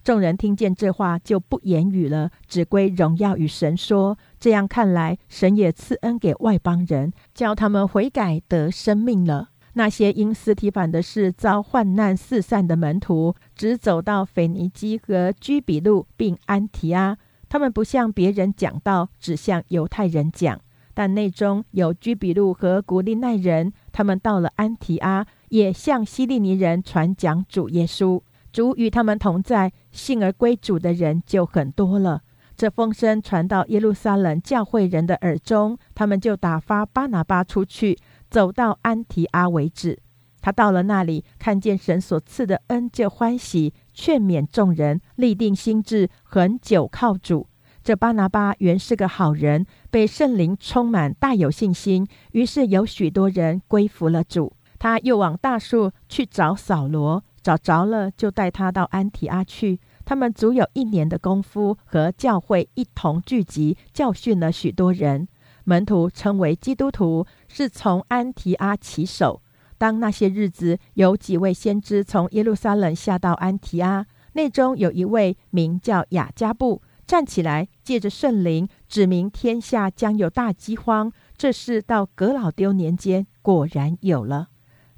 众人听见这话，就不言语了，只归荣耀与神说。这样看来，神也赐恩给外邦人，叫他们悔改得生命了。那些因斯提反的事遭患难四散的门徒，只走到腓尼基和居比路，并安提阿。他们不向别人讲道，只向犹太人讲。但内中有居比路和古利奈人，他们到了安提阿，也向希利尼人传讲主耶稣。主与他们同在，信而归主的人就很多了。这风声传到耶路撒冷教会人的耳中，他们就打发巴拿巴出去。走到安提阿为止，他到了那里，看见神所赐的恩，就欢喜，劝勉众人，立定心志，恒久靠主。这巴拿巴原是个好人，被圣灵充满，大有信心，于是有许多人归服了主。他又往大树去找扫罗，找着了，就带他到安提阿去。他们足有一年的功夫，和教会一同聚集，教训了许多人。门徒称为基督徒，是从安提阿起手。当那些日子，有几位先知从耶路撒冷下到安提阿，内中有一位名叫雅加布，站起来，借着圣灵指明天下将有大饥荒。这事到格老丢年间果然有了。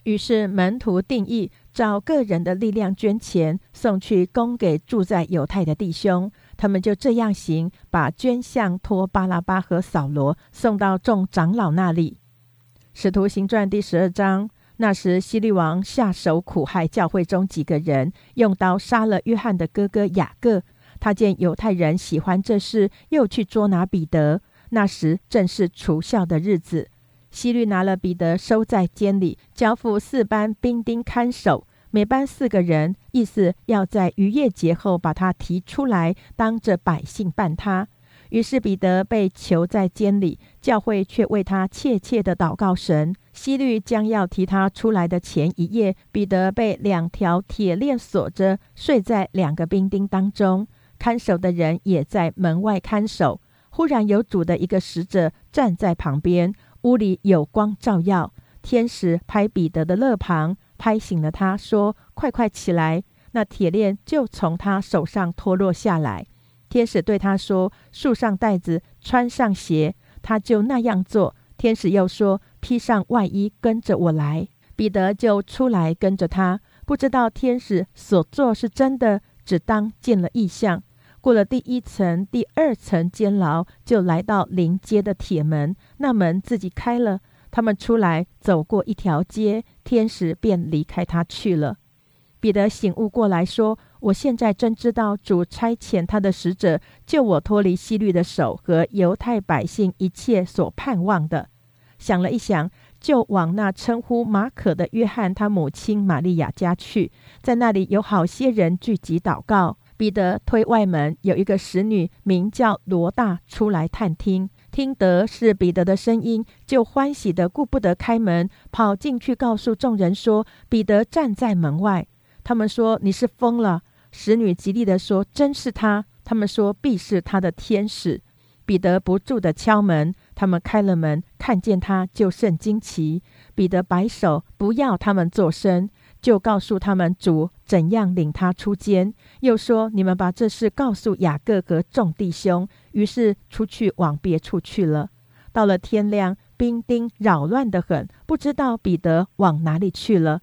于是门徒定义，找个人的力量捐钱，送去供给住在犹太的弟兄。他们就这样行，把捐项托巴拉巴和扫罗送到众长老那里。使徒行传第十二章，那时希律王下手苦害教会中几个人，用刀杀了约翰的哥哥雅各。他见犹太人喜欢这事，又去捉拿彼得。那时正是除孝的日子。希律拿了彼得，收在监里，交付四班兵丁看守，每班四个人，意思要在逾越节后把他提出来，当着百姓办他。于是彼得被囚在监里，教会却为他切切的祷告神。希律将要提他出来的前一夜，彼得被两条铁链锁着，睡在两个兵丁当中，看守的人也在门外看守。忽然有主的一个使者站在旁边。屋里有光照耀，天使拍彼得的肋旁，拍醒了他，说：“快快起来！”那铁链就从他手上脱落下来。天使对他说：“束上带子，穿上鞋。”他就那样做。天使又说：“披上外衣，跟着我来。”彼得就出来跟着他，不知道天使所做是真的，只当见了异象。过了第一层、第二层监牢，就来到临街的铁门，那门自己开了。他们出来，走过一条街，天使便离开他去了。彼得醒悟过来，说：“我现在真知道主差遣他的使者救我脱离希律的手和犹太百姓一切所盼望的。”想了一想，就往那称呼马可的约翰他母亲玛利亚家去，在那里有好些人聚集祷告。彼得推外门，有一个使女名叫罗大出来探听，听得是彼得的声音，就欢喜的顾不得开门，跑进去告诉众人说：“彼得站在门外。”他们说：“你是疯了。”使女极力的说：“真是他。”他们说：“必是他的天使。”彼得不住的敲门，他们开了门，看见他就甚惊奇。彼得摆手，不要他们作声。就告诉他们主怎样领他出监，又说：“你们把这事告诉雅各和众弟兄。”于是出去往别处去了。到了天亮，兵丁扰乱得很，不知道彼得往哪里去了。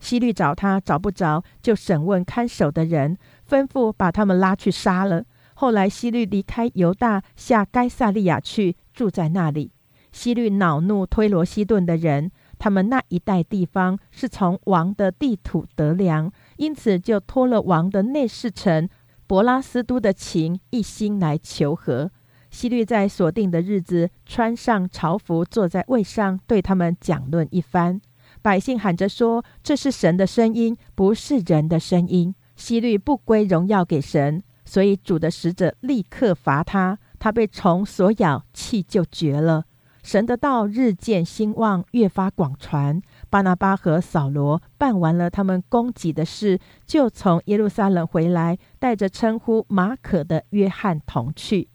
希律找他找不着，就审问看守的人，吩咐把他们拉去杀了。后来希律离开犹大，下该萨利亚去，住在那里。希律恼怒推罗西顿的人。他们那一带地方是从王的地土得粮，因此就托了王的内侍臣伯拉斯都的情，一心来求和。希律在锁定的日子，穿上朝服，坐在位上，对他们讲论一番。百姓喊着说：“这是神的声音，不是人的声音。”希律不归荣耀给神，所以主的使者立刻罚他，他被虫所咬，气就绝了。神的道日渐兴旺，越发广传。巴拿巴和扫罗办完了他们供给的事，就从耶路撒冷回来，带着称呼马可的约翰同去。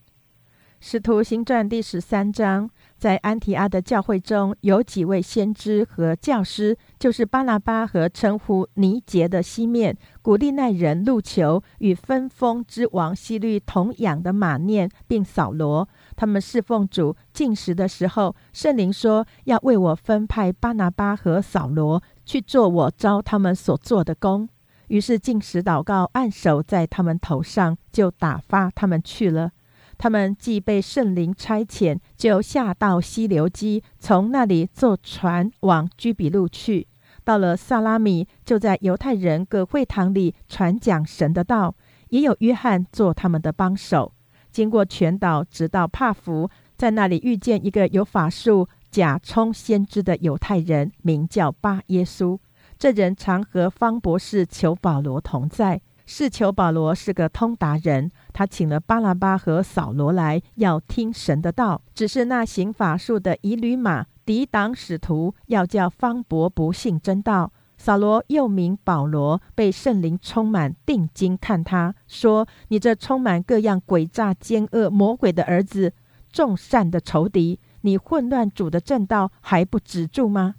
使徒行传第十三章，在安提阿的教会中有几位先知和教师，就是巴拿巴和称呼尼杰的西面、古利奈人路求与分封之王希律同养的马念，并扫罗。他们侍奉主进食的时候，圣灵说要为我分派巴拿巴和扫罗去做我招他们所做的工。于是进食祷告，按手在他们头上，就打发他们去了。他们既被圣灵差遣，就下到溪流基，从那里坐船往居比路去。到了萨拉米，就在犹太人各会堂里传讲神的道，也有约翰做他们的帮手。经过全岛，直到帕福，在那里遇见一个有法术、假充先知的犹太人，名叫巴耶稣。这人常和方博士求保罗同在。是求保罗是个通达人，他请了巴拉巴和扫罗来，要听神的道。只是那行法术的以吕马抵挡使徒，要叫方伯不信真道。扫罗又名保罗，被圣灵充满，定睛看他，说：“你这充满各样诡诈奸恶魔鬼的儿子，众善的仇敌，你混乱主的正道还不止住吗？”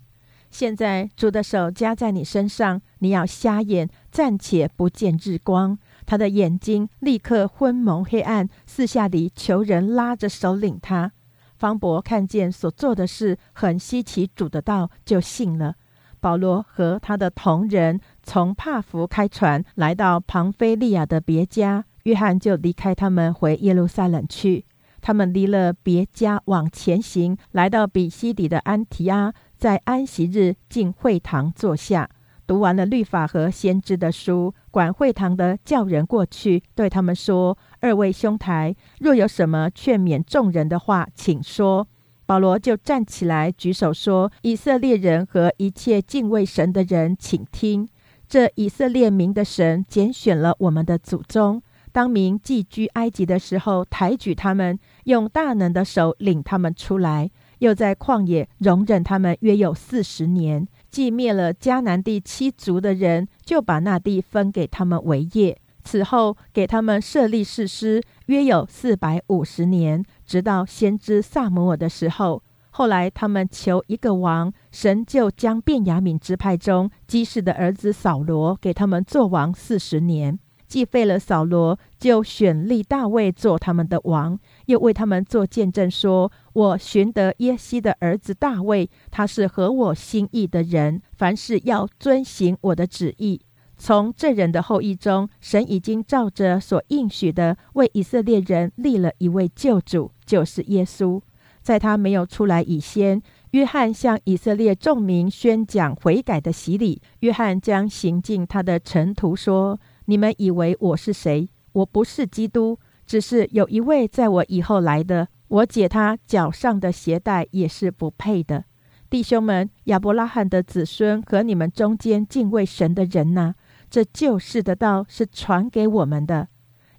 现在主的手加在你身上，你要瞎眼，暂且不见日光。他的眼睛立刻昏蒙黑暗，四下里求人拉着手领他。方伯看见所做的事很稀奇，主的道就信了。保罗和他的同人从帕福开船来到庞菲利亚的别家，约翰就离开他们回耶路撒冷去。他们离了别家往前行，来到比西底的安提阿。在安息日进会堂坐下，读完了律法和先知的书。管会堂的叫人过去，对他们说：“二位兄台，若有什么劝勉众人的话，请说。”保罗就站起来举手说：“以色列人和一切敬畏神的人，请听！这以色列民的神拣选了我们的祖宗，当民寄居埃及的时候，抬举他们，用大能的手领他们出来。”又在旷野容忍他们约有四十年，既灭了迦南地七族的人，就把那地分给他们为业。此后给他们设立誓师，约有四百五十年，直到先知萨摩尔的时候。后来他们求一个王，神就将便雅悯支派中基士的儿子扫罗给他们做王四十年。既废了扫罗，就选立大卫做他们的王，又为他们做见证，说：“我寻得耶西的儿子大卫，他是合我心意的人，凡事要遵行我的旨意。从这人的后裔中，神已经照着所应许的，为以色列人立了一位救主，就是耶稣。在他没有出来以先，约翰向以色列众民宣讲悔改的洗礼。约翰将行进他的尘途说。”你们以为我是谁？我不是基督，只是有一位在我以后来的。我解他脚上的鞋带也是不配的。弟兄们，亚伯拉罕的子孙和你们中间敬畏神的人呐，这救世的道是传给我们的。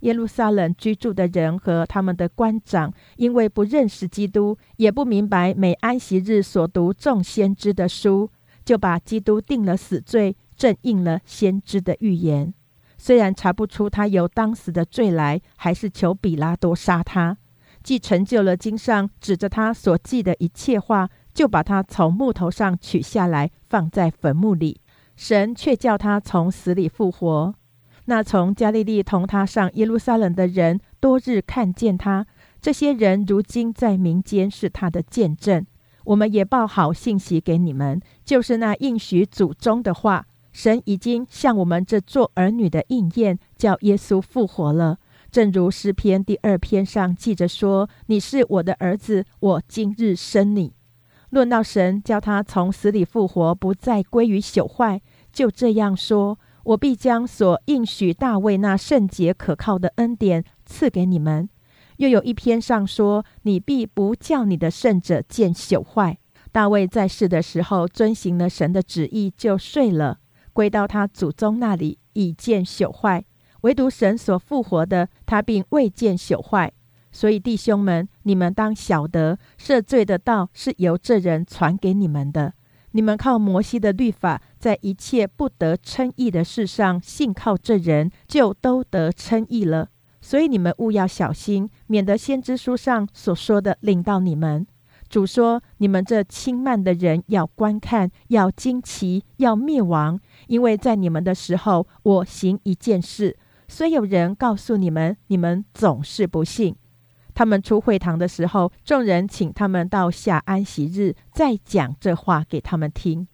耶路撒冷居住的人和他们的官长，因为不认识基督，也不明白每安息日所读众先知的书，就把基督定了死罪，正应了先知的预言。虽然查不出他有当时的罪来，还是求比拉多杀他。既成就了经上指着他所记的一切话，就把他从木头上取下来，放在坟墓里。神却叫他从死里复活。那从加利利同他上耶路撒冷的人，多日看见他。这些人如今在民间是他的见证。我们也报好信息给你们，就是那应许祖宗的话。神已经向我们这做儿女的应验，叫耶稣复活了。正如诗篇第二篇上记着说：“你是我的儿子，我今日生你。”论到神叫他从死里复活，不再归于朽坏，就这样说：“我必将所应许大卫那圣洁可靠的恩典赐给你们。”又有一篇上说：“你必不叫你的圣者见朽坏。”大卫在世的时候遵行了神的旨意，就睡了。归到他祖宗那里，已见朽坏；唯独神所复活的，他并未见朽坏。所以弟兄们，你们当晓得，赦罪的道是由这人传给你们的。你们靠摩西的律法，在一切不得称义的事上信靠这人，就都得称义了。所以你们务要小心，免得先知书上所说的领到你们。主说：你们这轻慢的人要观看，要惊奇，要灭亡，因为在你们的时候，我行一件事。虽有人告诉你们，你们总是不信。他们出会堂的时候，众人请他们到下安息日再讲这话给他们听。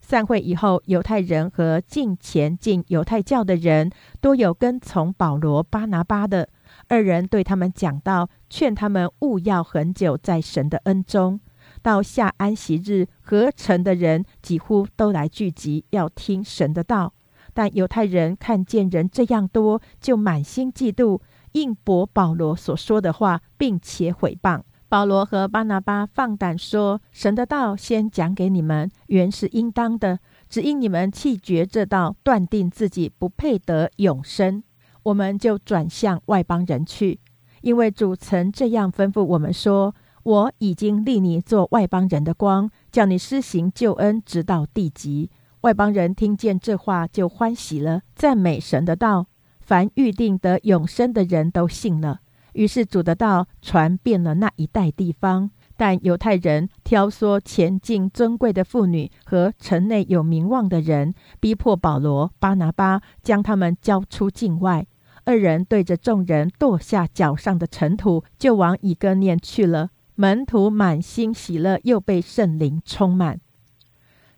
散会以后，犹太人和进前进犹太教的人都有跟从保罗、巴拿巴的二人，对他们讲道，劝他们勿要很久在神的恩中。到下安息日，合成的人几乎都来聚集，要听神的道。但犹太人看见人这样多，就满心嫉妒，应驳保罗所说的话，并且毁谤。保罗和巴拿巴放胆说：“神的道先讲给你们，原是应当的。只因你们弃绝这道，断定自己不配得永生，我们就转向外邦人去。因为主曾这样吩咐我们说：我已经立你做外邦人的光，叫你施行救恩，直到地极。外邦人听见这话，就欢喜了，赞美神的道。凡预定得永生的人都信了。”于是主的道传遍了那一带地方，但犹太人挑唆前进尊贵的妇女和城内有名望的人，逼迫保罗、巴拿巴将他们交出境外。二人对着众人跺下脚上的尘土，就往以哥念去了。门徒满心喜乐，又被圣灵充满。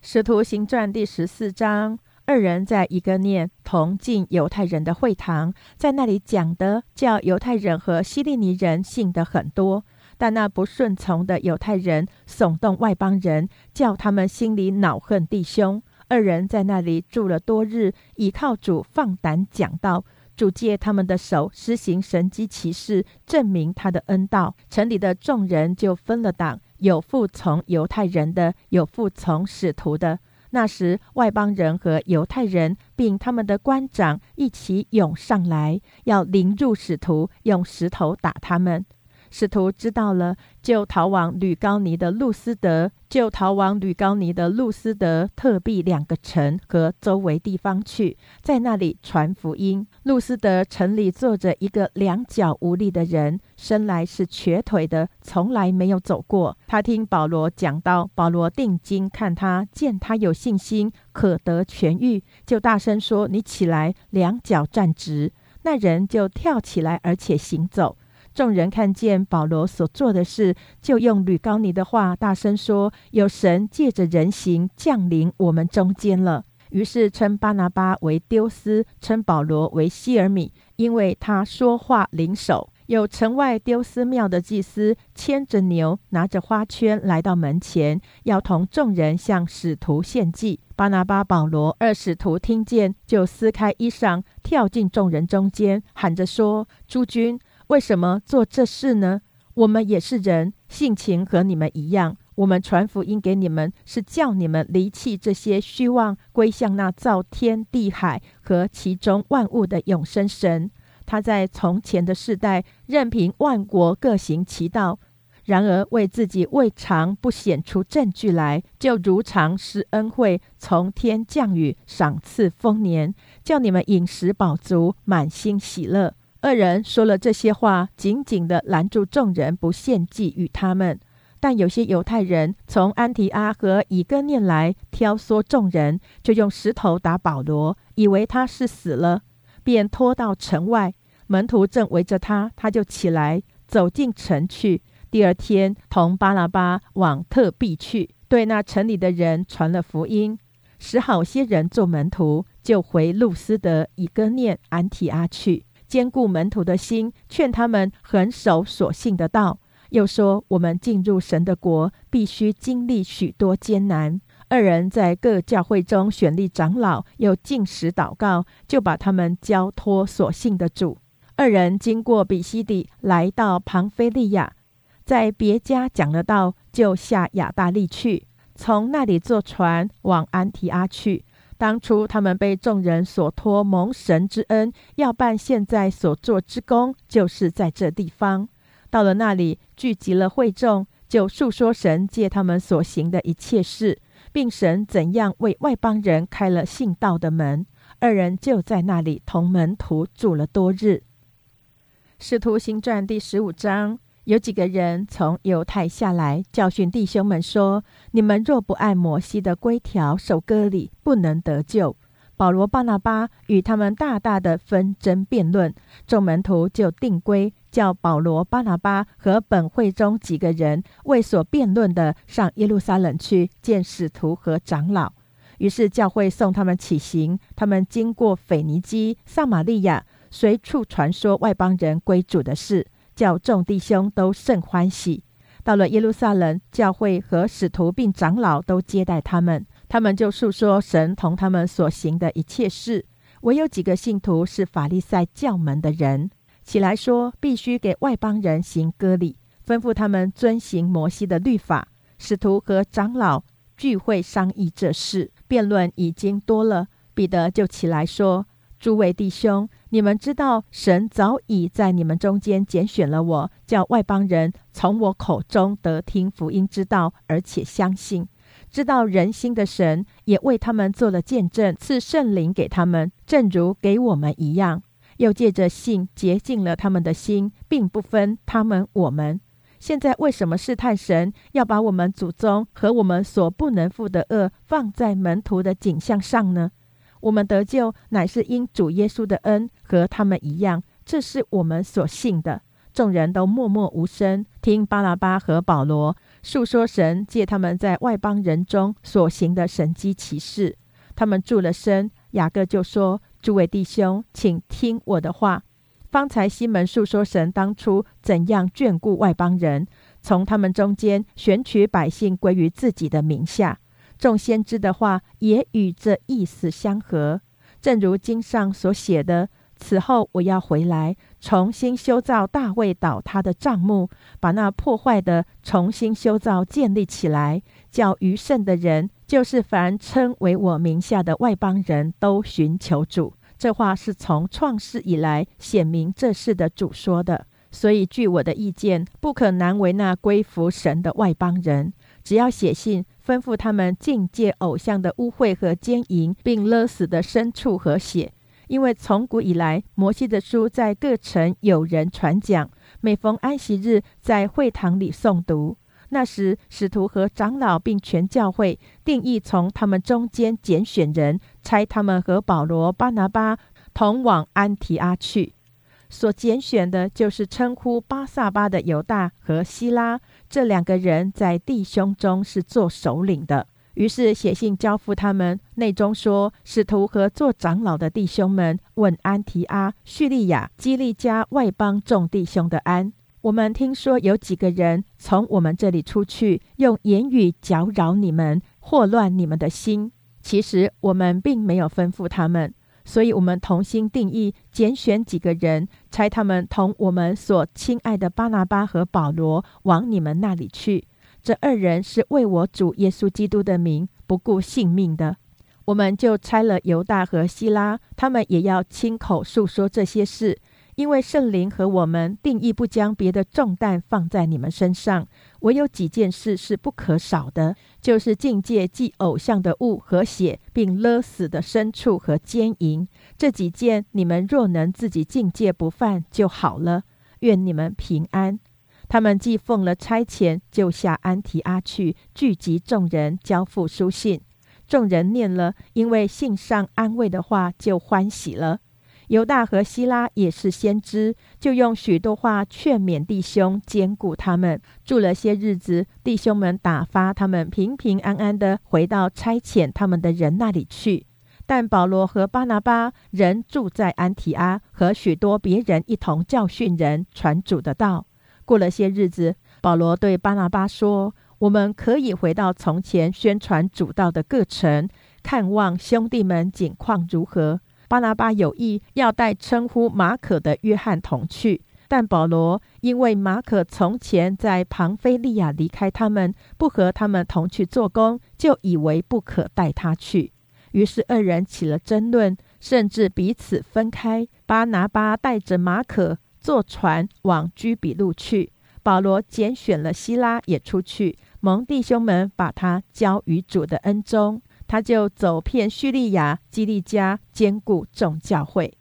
使徒行传第十四章。二人在一个念同进犹太人的会堂，在那里讲的，叫犹太人和希利尼人信的很多。但那不顺从的犹太人耸动外邦人，叫他们心里恼恨弟兄。二人在那里住了多日，倚靠主放胆讲道。主借他们的手施行神机骑士，证明他的恩道。城里的众人就分了党，有服从犹太人的，有服从使徒的。那时，外邦人和犹太人，并他们的官长一起涌上来，要凌辱使徒，用石头打他们。使徒知道了，就逃往吕高尼的路斯德，就逃往吕高尼的路斯德特币两个城和周围地方去，在那里传福音。路斯德城里坐着一个两脚无力的人，生来是瘸腿的，从来没有走过。他听保罗讲到，保罗定睛看他，见他有信心，可得痊愈，就大声说：“你起来，两脚站直。”那人就跳起来，而且行走。众人看见保罗所做的事，就用吕高尼的话大声说：“有神借着人形降临我们中间了。”于是称巴拿巴为丢斯，称保罗为希尔米，因为他说话灵手。有城外丢斯庙的祭司牵着牛，拿着花圈来到门前，要同众人向使徒献祭。巴拿巴、保罗二使徒听见，就撕开衣裳，跳进众人中间，喊着说：“诸君！”为什么做这事呢？我们也是人，性情和你们一样。我们传福音给你们，是叫你们离弃这些虚妄，归向那造天地海和其中万物的永生神。他在从前的世代，任凭万国各行其道；然而为自己未尝不显出证据来，就如常施恩惠，从天降雨，赏赐丰年，叫你们饮食饱足，满心喜乐。二人说了这些话，紧紧地拦住众人，不献祭与他们。但有些犹太人从安提阿和以哥念来，挑唆众人，就用石头打保罗，以为他是死了，便拖到城外。门徒正围着他，他就起来走进城去。第二天，同巴拉巴往特币去，对那城里的人传了福音，使好些人做门徒，就回路斯德、以哥念、安提阿去。兼顾门徒的心，劝他们恒守所信的道。又说：我们进入神的国，必须经历许多艰难。二人在各教会中选立长老，又进食祷告，就把他们交托所信的主。二人经过比西底，来到庞菲利亚，在别家讲了道，就下亚大利去，从那里坐船往安提阿去。当初他们被众人所托蒙神之恩，要办现在所做之功，就是在这地方。到了那里，聚集了会众，就述说神借他们所行的一切事，并神怎样为外邦人开了信道的门。二人就在那里同门徒住了多日。使徒行传第十五章，有几个人从犹太下来，教训弟兄们说：“你们若不按摩西的规条守割礼，不能得救。”保罗、巴拿巴与他们大大的纷争辩论，众门徒就定规，叫保罗、巴拿巴和本会中几个人为所辩论的上耶路撒冷去见使徒和长老。于是教会送他们起行，他们经过腓尼基、撒玛利亚，随处传说外邦人归主的事，叫众弟兄都甚欢喜。到了耶路撒冷，教会和使徒并长老都接待他们。他们就述说神同他们所行的一切事，唯有几个信徒是法利赛教门的人，起来说必须给外邦人行割礼，吩咐他们遵行摩西的律法。使徒和长老聚会商议这事，辩论已经多了。彼得就起来说：“诸位弟兄，你们知道神早已在你们中间拣选了我，叫外邦人从我口中得听福音之道，而且相信。”知道人心的神也为他们做了见证，赐圣灵给他们，正如给我们一样。又借着信洁净了他们的心，并不分他们我们。现在为什么试探神，要把我们祖宗和我们所不能负的恶放在门徒的景象上呢？我们得救乃是因主耶稣的恩，和他们一样，这是我们所信的。众人都默默无声，听巴拉巴和保罗。述说神借他们在外邦人中所行的神迹奇事，他们住了身。雅各就说：“诸位弟兄，请听我的话。方才西门述说神当初怎样眷顾外邦人，从他们中间选取百姓归于自己的名下。众先知的话也与这意思相合，正如经上所写的。”此后，我要回来，重新修造大卫倒塌的帐幕，把那破坏的重新修造建立起来，叫余剩的人，就是凡称为我名下的外邦人都寻求主。这话是从创世以来显明这事的主说的。所以，据我的意见，不可难为那归服神的外邦人，只要写信吩咐他们境界偶像的污秽和奸淫，并勒死的牲畜和血。因为从古以来，摩西的书在各城有人传讲，每逢安息日在会堂里诵读。那时，使徒和长老并全教会定义从他们中间拣选人，差他们和保罗、巴拿巴同往安提阿去。所拣选的就是称呼巴萨巴的犹大和希拉这两个人，在弟兄中是做首领的。于是写信交付他们，内中说：使徒和做长老的弟兄们问安提阿、叙利亚、基利加外邦众弟兄的安。我们听说有几个人从我们这里出去，用言语搅扰你们，祸乱你们的心。其实我们并没有吩咐他们，所以我们同心定义，拣选几个人，差他们同我们所亲爱的巴拿巴和保罗往你们那里去。这二人是为我主耶稣基督的名不顾性命的，我们就差了犹大和希拉，他们也要亲口述说这些事，因为圣灵和我们定义不将别的重担放在你们身上，唯有几件事是不可少的，就是境界祭偶像的物和血，并勒死的牲畜和奸淫。这几件你们若能自己境界不犯就好了。愿你们平安。他们既奉了差遣，就下安提阿去，聚集众人，交付书信。众人念了，因为信上安慰的话，就欢喜了。犹大和希拉也是先知，就用许多话劝勉弟兄，兼顾他们。住了些日子，弟兄们打发他们平平安安的回到差遣他们的人那里去。但保罗和巴拿巴仍住在安提阿，和许多别人一同教训人，传主的道。过了些日子，保罗对巴拿巴说：“我们可以回到从前宣传主道的各城，看望兄弟们景况如何。”巴拿巴有意要带称呼马可的约翰同去，但保罗因为马可从前在庞菲利亚离开他们，不和他们同去做工，就以为不可带他去。于是二人起了争论，甚至彼此分开。巴拿巴带着马可。坐船往居比路去，保罗拣选了希拉也出去，蒙弟兄们把他交于主的恩中，他就走遍叙利亚、基利加，兼顾众教会。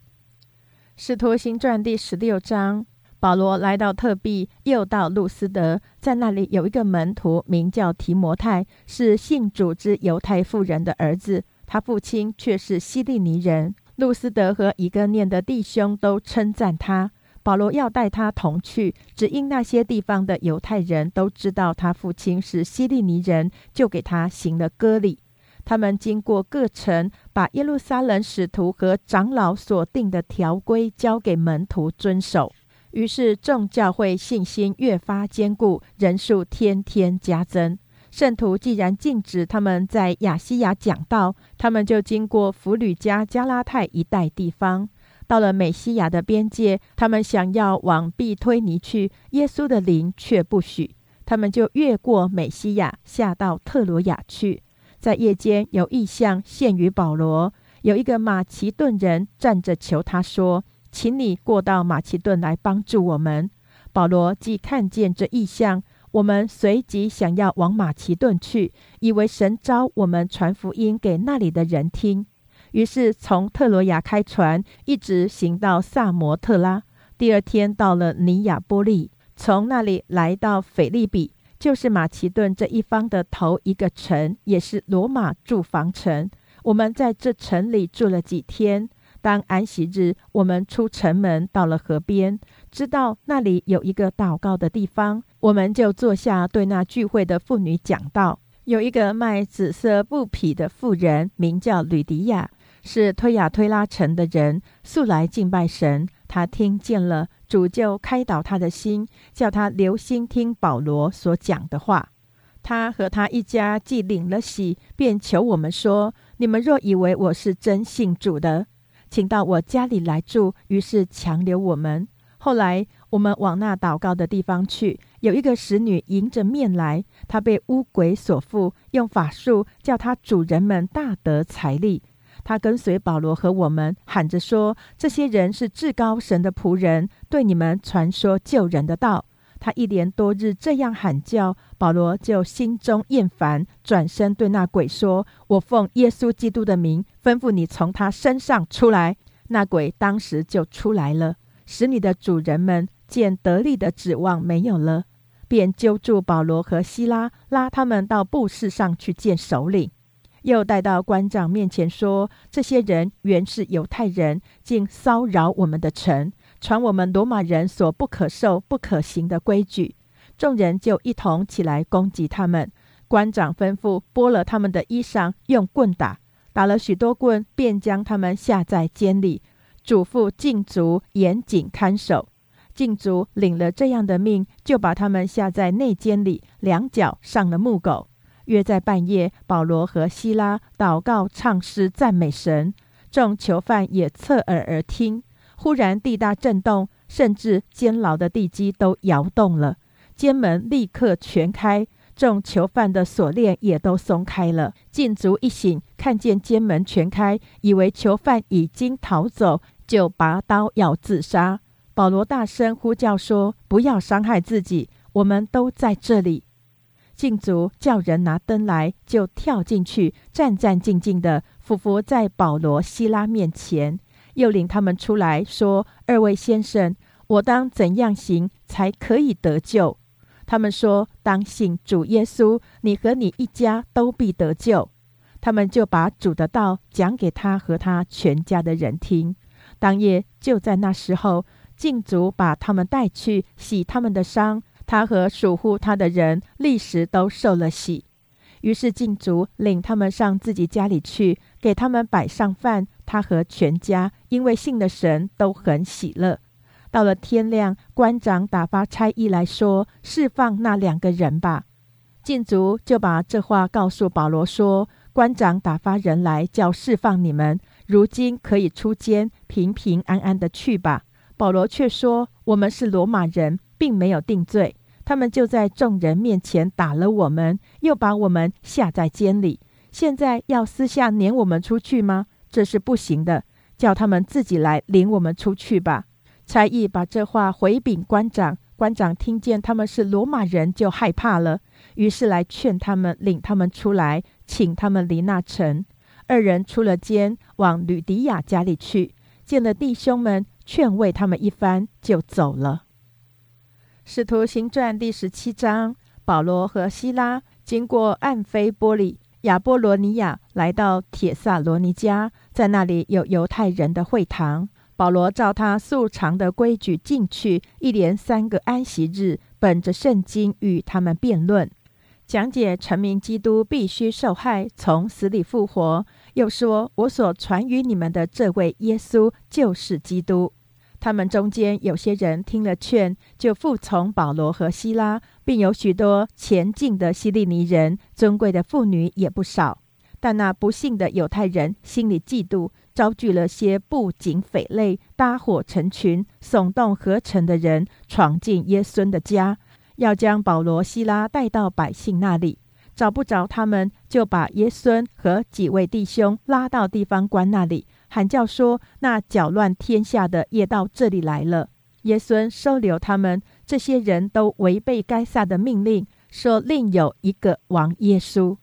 使徒行传第十六章，保罗来到特庇，又到路斯德，在那里有一个门徒，名叫提摩太，是信主之犹太妇人的儿子，他父亲却是希利尼人。路斯德和一个念的弟兄都称赞他。保罗要带他同去，只因那些地方的犹太人都知道他父亲是希利尼人，就给他行了割礼。他们经过各城，把耶路撒冷使徒和长老所定的条规交给门徒遵守。于是众教会信心越发坚固，人数天天加增。圣徒既然禁止他们在亚细亚讲道，他们就经过弗吕加、加拉太一带地方，到了美西亚的边界。他们想要往必推尼去，耶稣的灵却不许。他们就越过美西亚，下到特罗亚去。在夜间有异象现于保罗，有一个马其顿人站着求他说。请你过到马其顿来帮助我们。保罗既看见这异象，我们随即想要往马其顿去，以为神召我们传福音给那里的人听。于是从特罗亚开船，一直行到萨摩特拉。第二天到了尼亚波利，从那里来到腓利比，就是马其顿这一方的头一个城，也是罗马住房城。我们在这城里住了几天。当安息日，我们出城门，到了河边，知道那里有一个祷告的地方，我们就坐下，对那聚会的妇女讲道。有一个卖紫色布匹的妇人，名叫吕迪亚，是推亚推拉城的人，素来敬拜神。他听见了，主就开导他的心，叫他留心听保罗所讲的话。他和他一家既领了喜，便求我们说：“你们若以为我是真信主的。”请到我家里来住，于是强留我们。后来我们往那祷告的地方去，有一个使女迎着面来，她被巫鬼所附，用法术叫她主人们大得财力。他跟随保罗和我们，喊着说：“这些人是至高神的仆人，对你们传说救人的道。”他一连多日这样喊叫，保罗就心中厌烦，转身对那鬼说：“我奉耶稣基督的名，吩咐你从他身上出来。”那鬼当时就出来了。使你的主人们见得力的指望没有了，便揪住保罗和希拉，拉他们到布市上去见首领，又带到官长面前说：“这些人原是犹太人，竟骚扰我们的城。”传我们罗马人所不可受、不可行的规矩，众人就一同起来攻击他们。官长吩咐剥了他们的衣裳，用棍打，打了许多棍，便将他们下在监里，嘱咐禁足严谨看守。禁足领了这样的命，就把他们下在内监里，两脚上了木狗。约在半夜，保罗和希拉祷告、唱诗、赞美神，众囚犯也侧耳而听。忽然地大震动，甚至监牢的地基都摇动了，监门立刻全开，众囚犯的锁链也都松开了。禁足一醒，看见监门全开，以为囚犯已经逃走，就拔刀要自杀。保罗大声呼叫说：“不要伤害自己，我们都在这里。”禁足叫人拿灯来，就跳进去，战战兢兢地伏伏在保罗、希拉面前。又领他们出来说：“二位先生，我当怎样行才可以得救？”他们说：“当信主耶稣，你和你一家都必得救。”他们就把主的道讲给他和他全家的人听。当夜就在那时候，禁足把他们带去洗他们的伤，他和属乎他的人立时都受了洗。于是禁足领他们上自己家里去，给他们摆上饭。他和全家因为信的神都很喜乐。到了天亮，官长打发差役来说：“释放那两个人吧。”禁足就把这话告诉保罗说：“官长打发人来叫释放你们，如今可以出监，平平安安的去吧。”保罗却说：“我们是罗马人，并没有定罪。他们就在众人面前打了我们，又把我们下在监里。现在要私下撵我们出去吗？”这是不行的，叫他们自己来领我们出去吧。差役把这话回禀官长，官长听见他们是罗马人，就害怕了，于是来劝他们，领他们出来，请他们离那城。二人出了监，往吕迪亚家里去，见了弟兄们，劝慰他们一番，就走了。使徒行传第十七章，保罗和希拉经过暗菲波里、亚波罗尼亚，来到铁萨罗尼迦，在那里有犹太人的会堂。保罗照他素常的规矩进去，一连三个安息日，本着圣经与他们辩论，讲解臣民基督必须受害，从死里复活。又说：“我所传与你们的这位耶稣就是基督。”他们中间有些人听了劝，就服从保罗和希拉，并有许多前进的希利尼人，尊贵的妇女也不少。但那不幸的犹太人心里嫉妒。招聚了些布警匪类，搭伙成群，耸动合成的人，闯进耶稣的家，要将保罗、希拉带到百姓那里。找不着他们，就把耶稣和几位弟兄拉到地方官那里，喊叫说：“那搅乱天下的也到这里来了。”耶稣收留他们，这些人都违背该撒的命令，说另有一个王耶稣。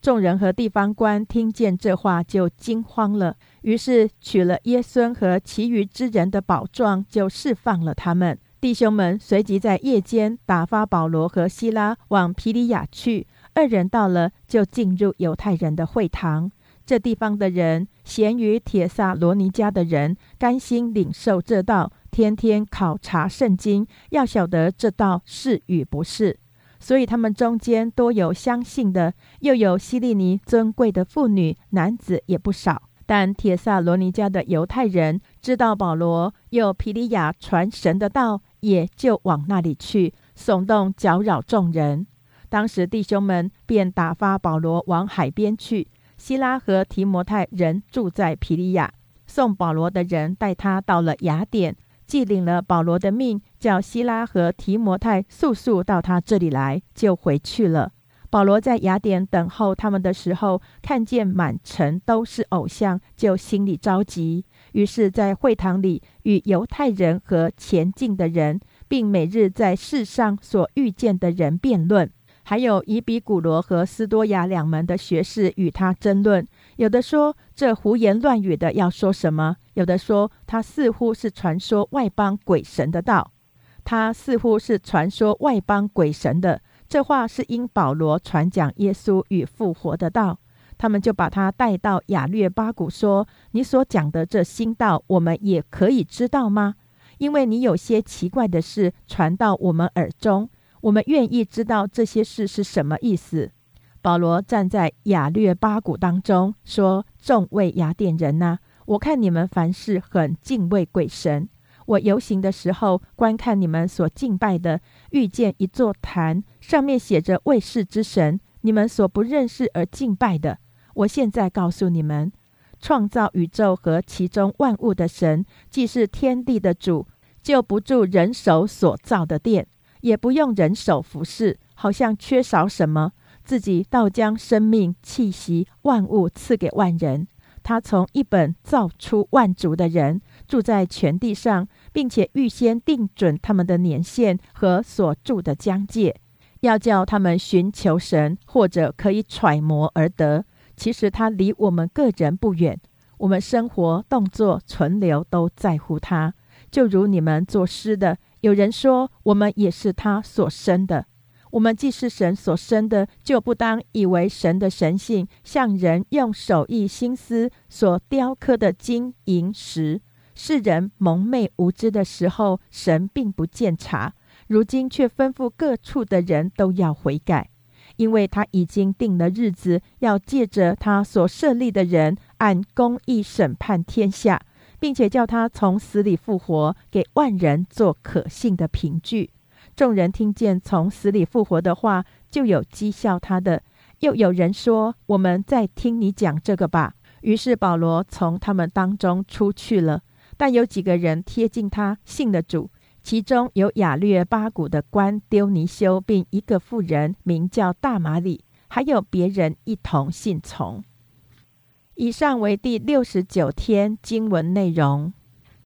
众人和地方官听见这话，就惊慌了。于是取了耶孙和其余之人的宝状，就释放了他们。弟兄们随即在夜间打发保罗和希拉往皮里亚去。二人到了，就进入犹太人的会堂。这地方的人咸于铁萨罗尼迦的人，甘心领受这道，天天考察圣经，要晓得这道是与不是。所以他们中间多有相信的，又有希利尼尊贵的妇女、男子也不少。但铁萨罗尼迦的犹太人知道保罗又皮利亚传神的道，也就往那里去，耸动搅扰众人。当时弟兄们便打发保罗往海边去。希拉和提摩太人住在皮利亚，送保罗的人带他到了雅典。既领了保罗的命，叫希拉和提摩太速速到他这里来，就回去了。保罗在雅典等候他们的时候，看见满城都是偶像，就心里着急。于是，在会堂里与犹太人和前进的人，并每日在世上所遇见的人辩论。还有以比古罗和斯多亚两门的学士与他争论，有的说这胡言乱语的要说什么；有的说他似乎是传说外邦鬼神的道，他似乎是传说外邦鬼神的。这话是因保罗传讲耶稣与复活的道，他们就把他带到雅略巴谷，说：“你所讲的这新道，我们也可以知道吗？因为你有些奇怪的事传到我们耳中。”我们愿意知道这些事是什么意思。保罗站在雅略巴谷当中说：“众位雅典人呐，我看你们凡事很敬畏鬼神。我游行的时候，观看你们所敬拜的，遇见一座坛，上面写着卫士之神，你们所不认识而敬拜的。我现在告诉你们，创造宇宙和其中万物的神，既是天地的主，就不住人手所造的殿。”也不用人手服侍，好像缺少什么，自己倒将生命气息万物赐给万人。他从一本造出万族的人，住在全地上，并且预先定准他们的年限和所住的疆界，要叫他们寻求神，或者可以揣摩而得。其实他离我们个人不远，我们生活、动作、存留都在乎他，就如你们作诗的。有人说，我们也是他所生的。我们既是神所生的，就不当以为神的神性像人用手艺心思所雕刻的金银石。世人蒙昧无知的时候，神并不见察；如今却吩咐各处的人都要悔改，因为他已经定了日子，要借着他所设立的人，按公义审判天下。并且叫他从死里复活，给万人做可信的凭据。众人听见从死里复活的话，就有讥笑他的。又有人说：“我们再听你讲这个吧。”于是保罗从他们当中出去了。但有几个人贴近他，信了主，其中有亚略巴谷的官丢尼修，并一个妇人名叫大马里，还有别人一同信从。以上为第六十九天经文内容。